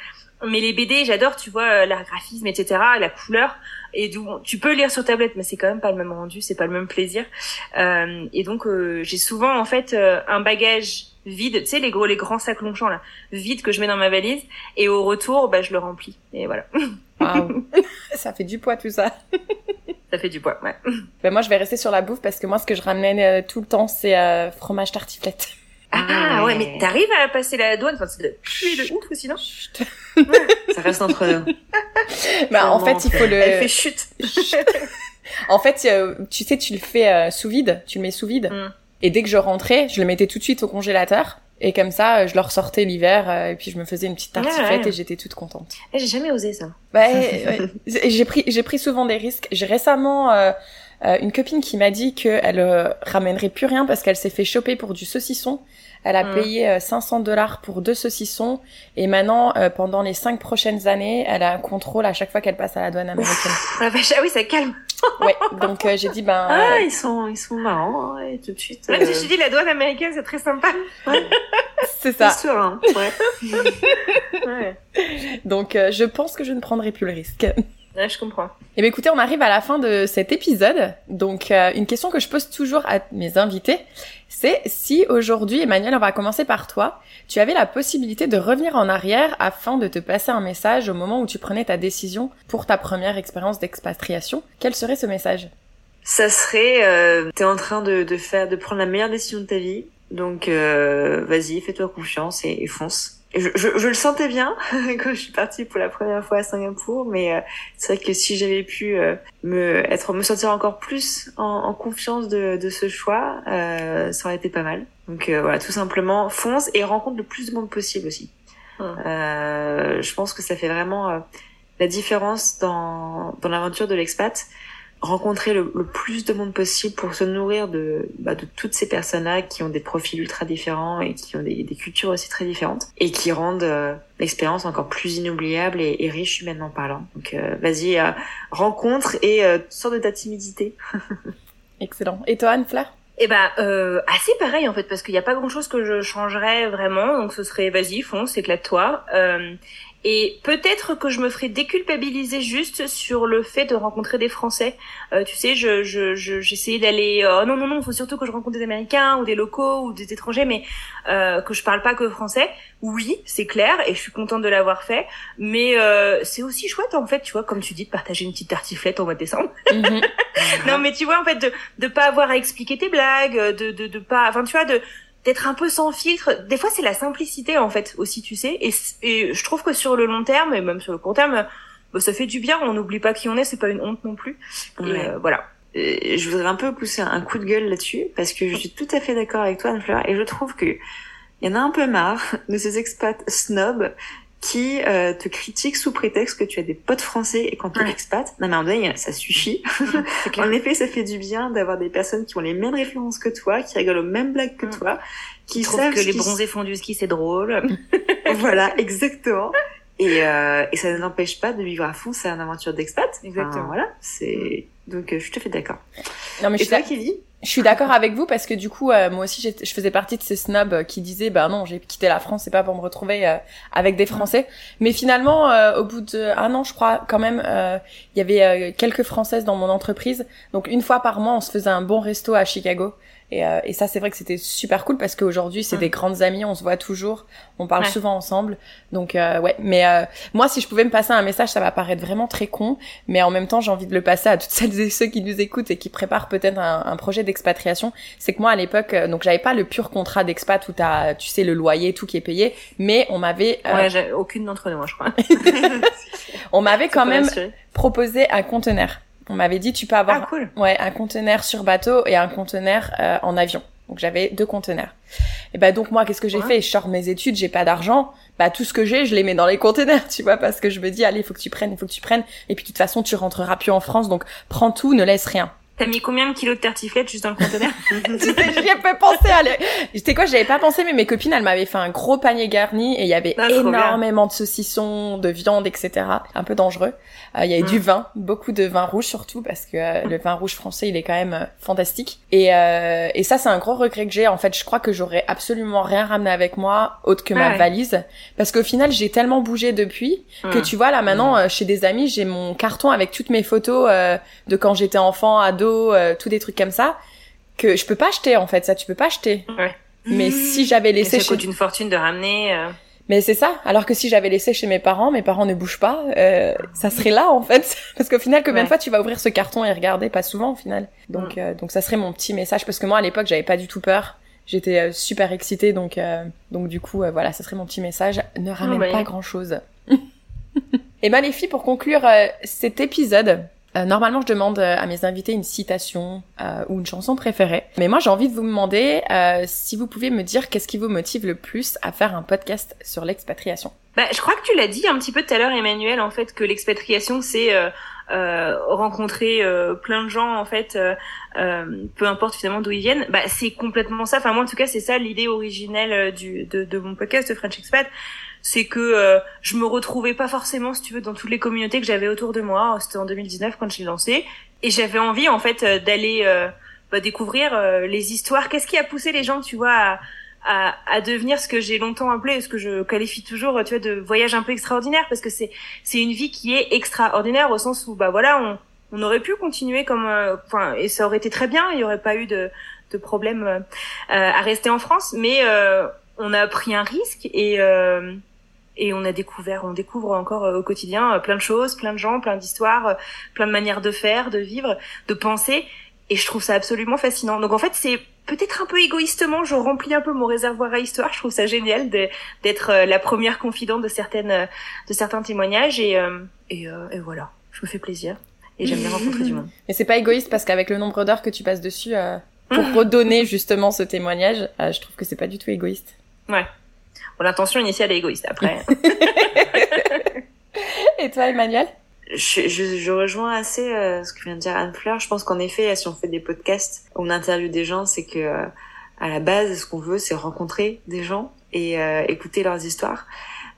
Mais les BD, j'adore, tu vois, euh, l'art graphisme, etc., la couleur. Et d'où tu peux lire sur tablette, mais c'est quand même pas le même rendu, c'est pas le même plaisir. Euh, et donc euh, j'ai souvent en fait euh, un bagage vide, tu sais les gros les grands sacs Longchamp là, vide que je mets dans ma valise et au retour bah je le remplis et voilà. Ça fait du poids tout ça. Ça fait du poids, ouais. Ben moi je vais rester sur la bouffe parce que moi ce que je ramenais euh, tout le temps c'est euh, fromage tartiflette. Ah ouais. ouais, mais t'arrives à passer la douane, enfin c'est de puer de ouf aussi non? Chut. Ça reste entre nous. Bah en fait il faut le. Elle fait chute. En fait euh, tu sais tu le fais euh, sous vide, tu le mets sous vide. Mm. Et dès que je rentrais, je le mettais tout de suite au congélateur. Et comme ça, euh, je le ressortais l'hiver et puis je me faisais une petite tartiflette Ouais, ouais. et j'étais toute contente. Eh, j'ai jamais osé ça. Ouais. j'ai pris j'ai pris souvent des risques. J'ai récemment euh, une copine qui m'a dit qu'elle euh, ramènerait plus rien parce qu'elle s'est fait choper pour du saucisson. Elle a Mm. payé euh, 500 dollars pour deux saucissons et maintenant euh, pendant les cinq prochaines années, elle a un contrôle à chaque fois qu'elle passe à la douane américaine. La vache, ah oui, ça calme. ouais, donc euh, j'ai dit ben Ah, euh, ils sont, ils sont marrants, hein, et tout de suite. Même si je dis la douane américaine, c'est très sympa. c'est ça. serein, ouais. Ouais. Donc euh, je pense que je ne prendrai plus le risque. Ouais, je comprends. Eh bien écoutez, on arrive à la fin de cet épisode. Donc euh, une question que je pose toujours à mes invités, c'est si aujourd'hui, Emmanuel, on va commencer par toi, tu avais la possibilité de revenir en arrière afin de te passer un message au moment où tu prenais ta décision pour ta première expérience d'expatriation, quel serait ce message? Ça serait, euh, t'es en train de, de faire, de prendre la meilleure décision de ta vie, donc euh, vas-y, fais-toi confiance et, et fonce. Je, je, je le sentais bien quand je suis partie pour la première fois à Singapour, mais euh, c'est vrai que si j'avais pu euh, me être, me sentir encore plus en, en confiance de, de ce choix, euh, ça aurait été pas mal. Donc euh, voilà, tout simplement, fonce et rencontre le plus de monde possible aussi. Hum. Euh, je pense que ça fait vraiment euh, la différence dans, dans l'aventure de l'expat. Rencontrer le, le plus de monde possible pour se nourrir de, bah, de toutes ces personnes-là qui ont des profils ultra différents et qui ont des, des cultures aussi très différentes et qui rendent euh, l'expérience encore plus inoubliable et, et riche humainement parlant. Donc euh, vas-y, euh, rencontre et euh, sors de ta timidité. Excellent. Et toi, Anne-Fleur? Eh ben, euh, assez pareil en fait, parce qu'il n'y a pas grand-chose que je changerais vraiment. Donc ce serait, vas-y, fonce, éclate-toi. Euh, et peut-être que je me ferais déculpabiliser juste sur le fait de rencontrer des Français. Euh, tu sais, je, je, je- j'essayais d'aller. Oh non non non, faut surtout que je rencontre des Américains ou des locaux ou des étrangers, mais euh, que je parle pas que français. Oui, c'est clair, et je suis contente de l'avoir fait. Mais euh, c'est aussi chouette en fait, tu vois, comme tu dis, de partager une petite tartiflette au mois de décembre. Mhm. Non, mais tu vois, en fait, de de pas avoir à expliquer tes blagues, de de de pas, enfin, tu vois, de d'être un peu sans filtre. Des fois, c'est la simplicité, en fait, aussi, tu sais. Et et je trouve que sur le long terme et même sur le court terme, bah, ça fait du bien. On n'oublie pas qui on est. C'est pas une honte non plus. Et Ouais. euh, voilà. Euh, je voudrais un peu pousser un coup de gueule là-dessus parce que je suis tout à fait d'accord avec toi, Anne-Fleur, et je trouve que il y en a un peu marre de ces expats snobs qui euh, te critiquent sous prétexte que tu as des potes français et quand tu es Ouais. expat. Non mais en vrai, ça suffit. C'est en effet, ça fait du bien d'avoir des personnes qui ont les mêmes références que toi, qui rigolent aux mêmes blagues que Mm. toi, qui savent que les bronzés font du ski, c'est drôle. voilà, exactement. Et, euh, et ça ne n'empêche pas de vivre à fond cette aventure d'expat. Enfin, Exactement. voilà, c'est donc euh, je te fais d'accord. Non mais je Et suis toi, Kelly? Je suis d'accord avec vous parce que du coup, euh, moi aussi, je faisais partie de ces snobs qui disaient, bah non, j'ai quitté la France, c'est pas pour me retrouver euh, avec des Français. Mais finalement, euh, au bout d'un an, je crois, quand même, euh, il y avait euh, quelques Françaises dans mon entreprise. Donc une fois par mois, on se faisait un bon resto à Chicago. Et, euh, et ça, c'est vrai que c'était super cool parce qu'aujourd'hui, c'est des grandes amies, on se voit toujours, on parle souvent ensemble. Donc euh, ouais, mais euh, moi, si je pouvais me passer un message, ça va paraître vraiment très con, mais en même temps, j'ai envie de le passer à toutes celles et ceux qui nous écoutent et qui préparent peut-être un, un projet d'expatriation. C'est que moi, à l'époque, euh, donc j'avais pas le pur contrat d'expat où t'as, tu sais, le loyer, tout qui est payé, mais on m'avait, euh, Ouais, j'ai aucune d'entre nous, moi, je crois. on m'avait quand même proposé un conteneur. On m'avait dit, tu peux avoir Ah, cool. Ouais, un conteneur sur bateau et un conteneur euh, en avion. Donc j'avais deux conteneurs. Et bah donc moi, qu'est-ce que j'ai Ouais. fait? Je sors mes études, j'ai pas d'argent. Bah tout ce que j'ai, je les mets dans les conteneurs, tu vois, parce que je me dis allez, il faut que tu prennes, il faut que tu prennes. Et puis de toute façon, tu rentreras plus en France, donc prends tout, ne laisse rien. T'as mis combien de kilos de tartiflette juste dans le conteneur tu sais, j'y ai pas pensé. Allez. Tu sais quoi, j'y avais pas pensé, mais mes copines, elles m'avaient fait un gros panier garni et il y avait Ah, énormément de saucissons, de viande, etc. Un peu dangereux. Euh, Il y avait Mm. du vin, beaucoup de vin rouge surtout parce que euh, le vin rouge français, il est quand même euh, fantastique. Et, euh, et ça, c'est un gros regret que j'ai. En fait, je crois que j'aurais absolument rien ramené avec moi autre que ma Ah ouais. valise, parce qu'au final, j'ai tellement bougé depuis que Hmm. tu vois là maintenant euh, chez des amis, j'ai mon carton avec toutes mes photos euh, de quand j'étais enfant, ado, euh, tous des trucs comme ça que je peux pas acheter en fait. Ça, tu peux pas acheter. Ouais. Mais si j'avais Et laissé ça chez... coûte une fortune de ramener. euh. Mais c'est ça. Alors que si j'avais laissé chez mes parents, mes parents ne bougent pas, euh, ça serait là en fait. Parce qu'au final, combien de Ouais. fois tu vas ouvrir ce carton et regarder Pas souvent au final. Donc, Mm. euh, donc ça serait mon petit message. Parce que moi à l'époque, j'avais pas du tout peur. J'étais euh, super excitée, donc euh, donc du coup, euh, voilà, ça serait mon petit message. Ne ramène bah, pas oui. grand chose. et ben les filles, pour conclure euh, cet épisode, euh, normalement je demande euh, à mes invités une citation euh, ou une chanson préférée. Mais moi j'ai envie de vous demander euh, si vous pouvez me dire qu'est-ce qui vous motive le plus à faire un podcast sur l'expatriation. Bah, je crois que tu l'as dit un petit peu tout à l'heure, Emmanuel, en fait, que l'expatriation, c'est euh, euh, rencontrer plein de gens, en fait, peu importe finalement d'où ils viennent. Bah, c'est complètement ça. Enfin, moi, en tout cas, c'est ça l'idée originelle du, de, de mon podcast, de French Expat. C'est que euh, je me retrouvais pas forcément, si tu veux, dans toutes les communautés que j'avais autour de moi. C'était en 2019 quand je l'ai lancé. Et j'avais envie, en fait, euh, d'aller euh, bah, découvrir euh, les histoires. Qu'est-ce qui a poussé les gens, tu vois, à, à, à devenir ce que j'ai longtemps appelé, ce que je qualifie toujours, tu vois, de voyage un peu extraordinaire, parce que c'est c'est une vie qui est extraordinaire au sens où bah voilà, on on aurait pu continuer comme, euh, enfin, et ça aurait été très bien, il y aurait pas eu de de problème euh, à rester en France, mais on a pris un risque et et on a découvert, on découvre encore euh, au quotidien euh, plein de choses, plein de gens, plein d'histoires, euh, plein de manières de faire, de vivre, de penser. Et je trouve ça absolument fascinant. Donc en fait, c'est peut-être un peu égoïstement, je remplis un peu mon réservoir à histoire. Je trouve ça génial d'être la première confidente de certaines, de certains témoignages. Et, et, et voilà, je me fais plaisir. Et j'aime bien rencontrer du monde. Mais c'est pas égoïste parce qu'avec le nombre d'heures que tu passes dessus euh, pour redonner justement ce témoignage, euh, je trouve que c'est pas du tout égoïste. Ouais. Bon, l'intention initiale est égoïste. Après, Et toi, Emmanuel? Je, je, je rejoins assez euh, ce que vient de dire Anne Fleur. Je pense qu'en effet, si on fait des podcasts, on interviewe des gens, c'est que euh, à la base, ce qu'on veut, c'est rencontrer des gens et euh, écouter leurs histoires.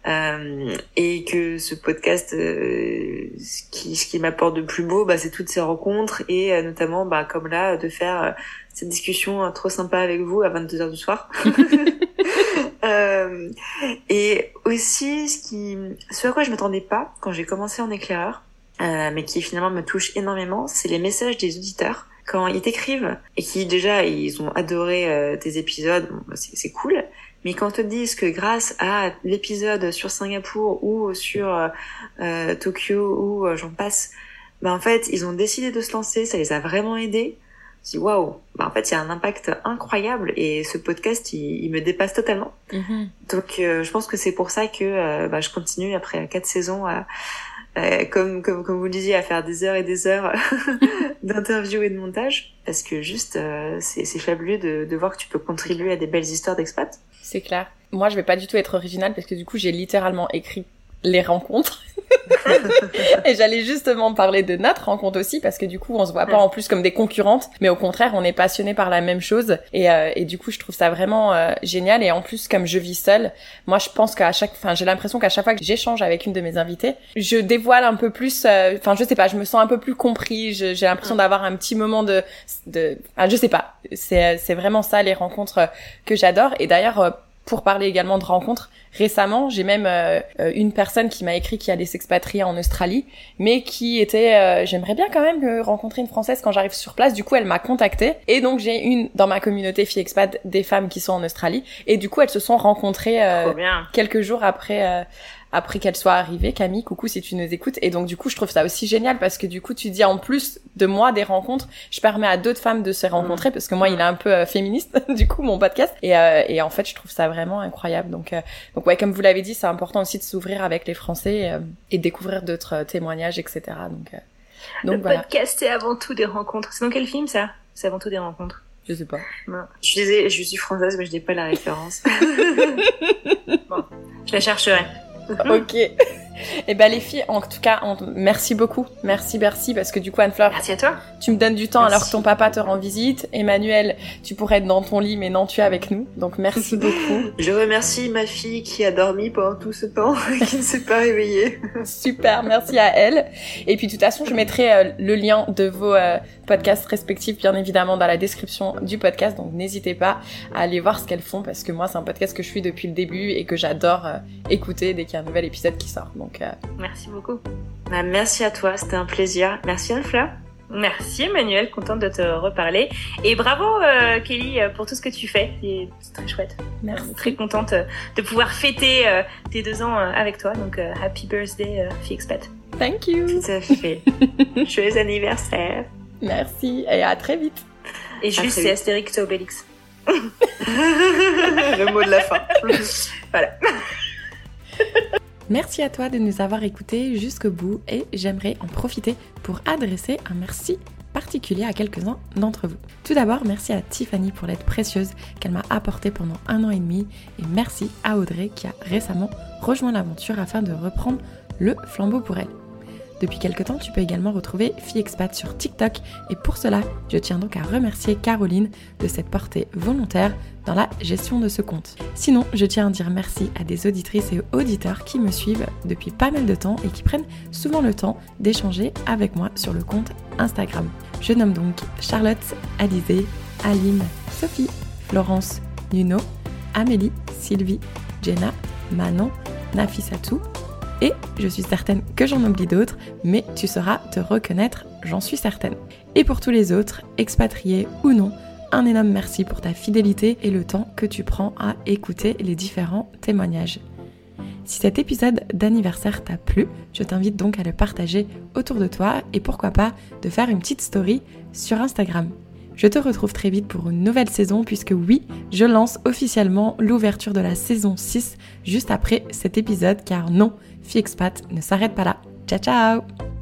Euh, et que ce podcast, euh, ce qui, ce qui m'apporte de plus beau, bah, c'est toutes ces rencontres et euh, notamment, bah, comme là, de faire euh, cette discussion euh, trop sympa avec vous à 22h du soir. Euh, et aussi, ce qui, ce à quoi je m'attendais pas quand j'ai commencé en éclaireur, euh, mais qui finalement me touche énormément, c'est les messages des auditeurs quand ils t'écrivent et qui déjà ils ont adoré euh, tes épisodes, bah, c'est cool. Mais quand te disent que grâce à l'épisode sur Singapour ou sur Tokyo ou j'en passe, bah en fait ils ont décidé de se lancer, ça les a vraiment aidés. Je dis waouh, bah en fait il y a un impact incroyable et ce podcast il, il me dépasse totalement. Donc euh, je pense que c'est pour ça que euh, bah, je continue après quatre saisons à, euh, comme, comme, comme vous le disiez, à faire des heures et des heures d'interviews et de montage, parce que juste, euh, c'est c'est fabuleux de, de voir que tu peux contribuer à des belles histoires d'expat. C'est clair. Moi, je vais pas du tout être originale parce que du coup, j'ai littéralement écrit les rencontres. et j'allais justement parler de notre rencontre aussi parce que du coup, on se voit pas en plus comme des concurrentes, mais au contraire, on est passionnés par la même chose. Et, euh, et du coup, je trouve ça vraiment euh, génial. Et en plus, comme je vis seule, moi, je pense qu'à chaque, enfin, j'ai l'impression qu'à chaque fois que j'échange avec une de mes invitées, je dévoile un peu plus. euh, Enfin, je sais pas, je me sens un peu plus compris. J'ai l'impression d'avoir un petit moment de, de, enfin, je sais pas. C'est, c'est vraiment ça les rencontres que j'adore. Et d'ailleurs. Pour parler également de rencontres. Récemment, j'ai même euh, euh, une personne qui m'a écrit qui allait s'expatrier en Australie, mais qui était, euh, j'aimerais bien quand même rencontrer une Française quand j'arrive sur place. Du coup, elle m'a contactée et donc j'ai une dans ma communauté fille expat des femmes qui sont en Australie et du coup elles se sont rencontrées quelques jours après après qu'elle soit arrivée. Camille, coucou si tu nous écoutes. Et donc du coup, je trouve ça aussi génial parce que du coup, tu dis en plus de moi des rencontres, je permets à d'autres femmes de se rencontrer parce que moi, il est un peu euh, féministe du coup mon podcast. Et, euh, et en fait, je trouve ça vraiment incroyable. Donc euh, donc ouais, comme vous l'avez dit, c'est important aussi de s'ouvrir avec les Français et découvrir d'autres témoignages, etc. Donc donc le podcast c'est avant tout des rencontres. C'est dans quel film ça? C'est avant tout des rencontres. Je sais pas. Je désolée, je suis française, mais je n'ai pas la référence. bon, je la chercherai. Ok. Et eh ben les filles, en tout cas, merci beaucoup, merci merci parce que du coup Anne-Fleur, merci à toi. Tu me donnes du temps alors que ton papa te rend visite. Emmanuel, tu pourrais être dans ton lit mais non, tu es avec nous. Donc merci beaucoup. Je remercie ma fille qui a dormi pendant tout ce temps et qui ne s'est pas réveillée. Super, merci à elle. Et puis de toute façon, je mettrai euh, le lien de vos euh, podcasts respectifs bien évidemment dans la description du podcast. Donc n'hésitez pas à aller voir ce qu'elles font parce que moi c'est un podcast que je suis depuis le début et que j'adore euh, écouter dès qu'il y a un nouvel épisode qui sort. Donc euh, merci beaucoup. Bah, merci à toi, c'était un plaisir. Merci Anne-Fleur. Merci Emmanuel, contente de te reparler. Et bravo euh, Kelly pour tout ce que tu fais, c'est très chouette. Merci. Très contente de pouvoir fêter tes deux ans avec toi, donc happy birthday Fixpet. Thank you. Tout à fait. Joyeux anniversaire. Merci et à très vite. Et juste c'est Astérix Obélix. Le mot de la fin. voilà. Merci à toi de nous avoir écoutés jusqu'au bout et j'aimerais en profiter pour adresser un merci particulier à quelques-uns d'entre vous. Tout d'abord, merci à Tiffany pour l'aide précieuse qu'elle m'a apportée pendant un an et demi et merci à Audrey qui a récemment rejoint l'aventure afin de reprendre le flambeau pour elle. Depuis quelques temps, tu peux également retrouver FiExpat sur TikTok et pour cela, je tiens donc à remercier Caroline de cette portée volontaire dans la gestion de ce compte. Sinon, je tiens à dire merci à des auditrices et auditeurs qui me suivent depuis pas mal de temps et qui prennent souvent le temps d'échanger avec moi sur le compte Instagram. Je nomme donc Charlotte, Alizé, Aline, Sophie, Florence, Nuno, Amélie, Sylvie, Jenna, Manon, Nafisatou, et je suis certaine que j'en oublie d'autres, mais tu sauras te reconnaître, j'en suis certaine. Et pour tous les autres, expatriés ou non, un énorme merci pour ta fidélité et le temps que tu prends à écouter les différents témoignages. Si cet épisode d'anniversaire t'a plu, je t'invite donc à le partager autour de toi et pourquoi pas de faire une petite story sur Instagram. Je te retrouve très vite pour une nouvelle saison puisque oui, je lance officiellement l'ouverture de la saison 6 juste après cet épisode car non, Fixpat ne s'arrête pas là. Ciao ciao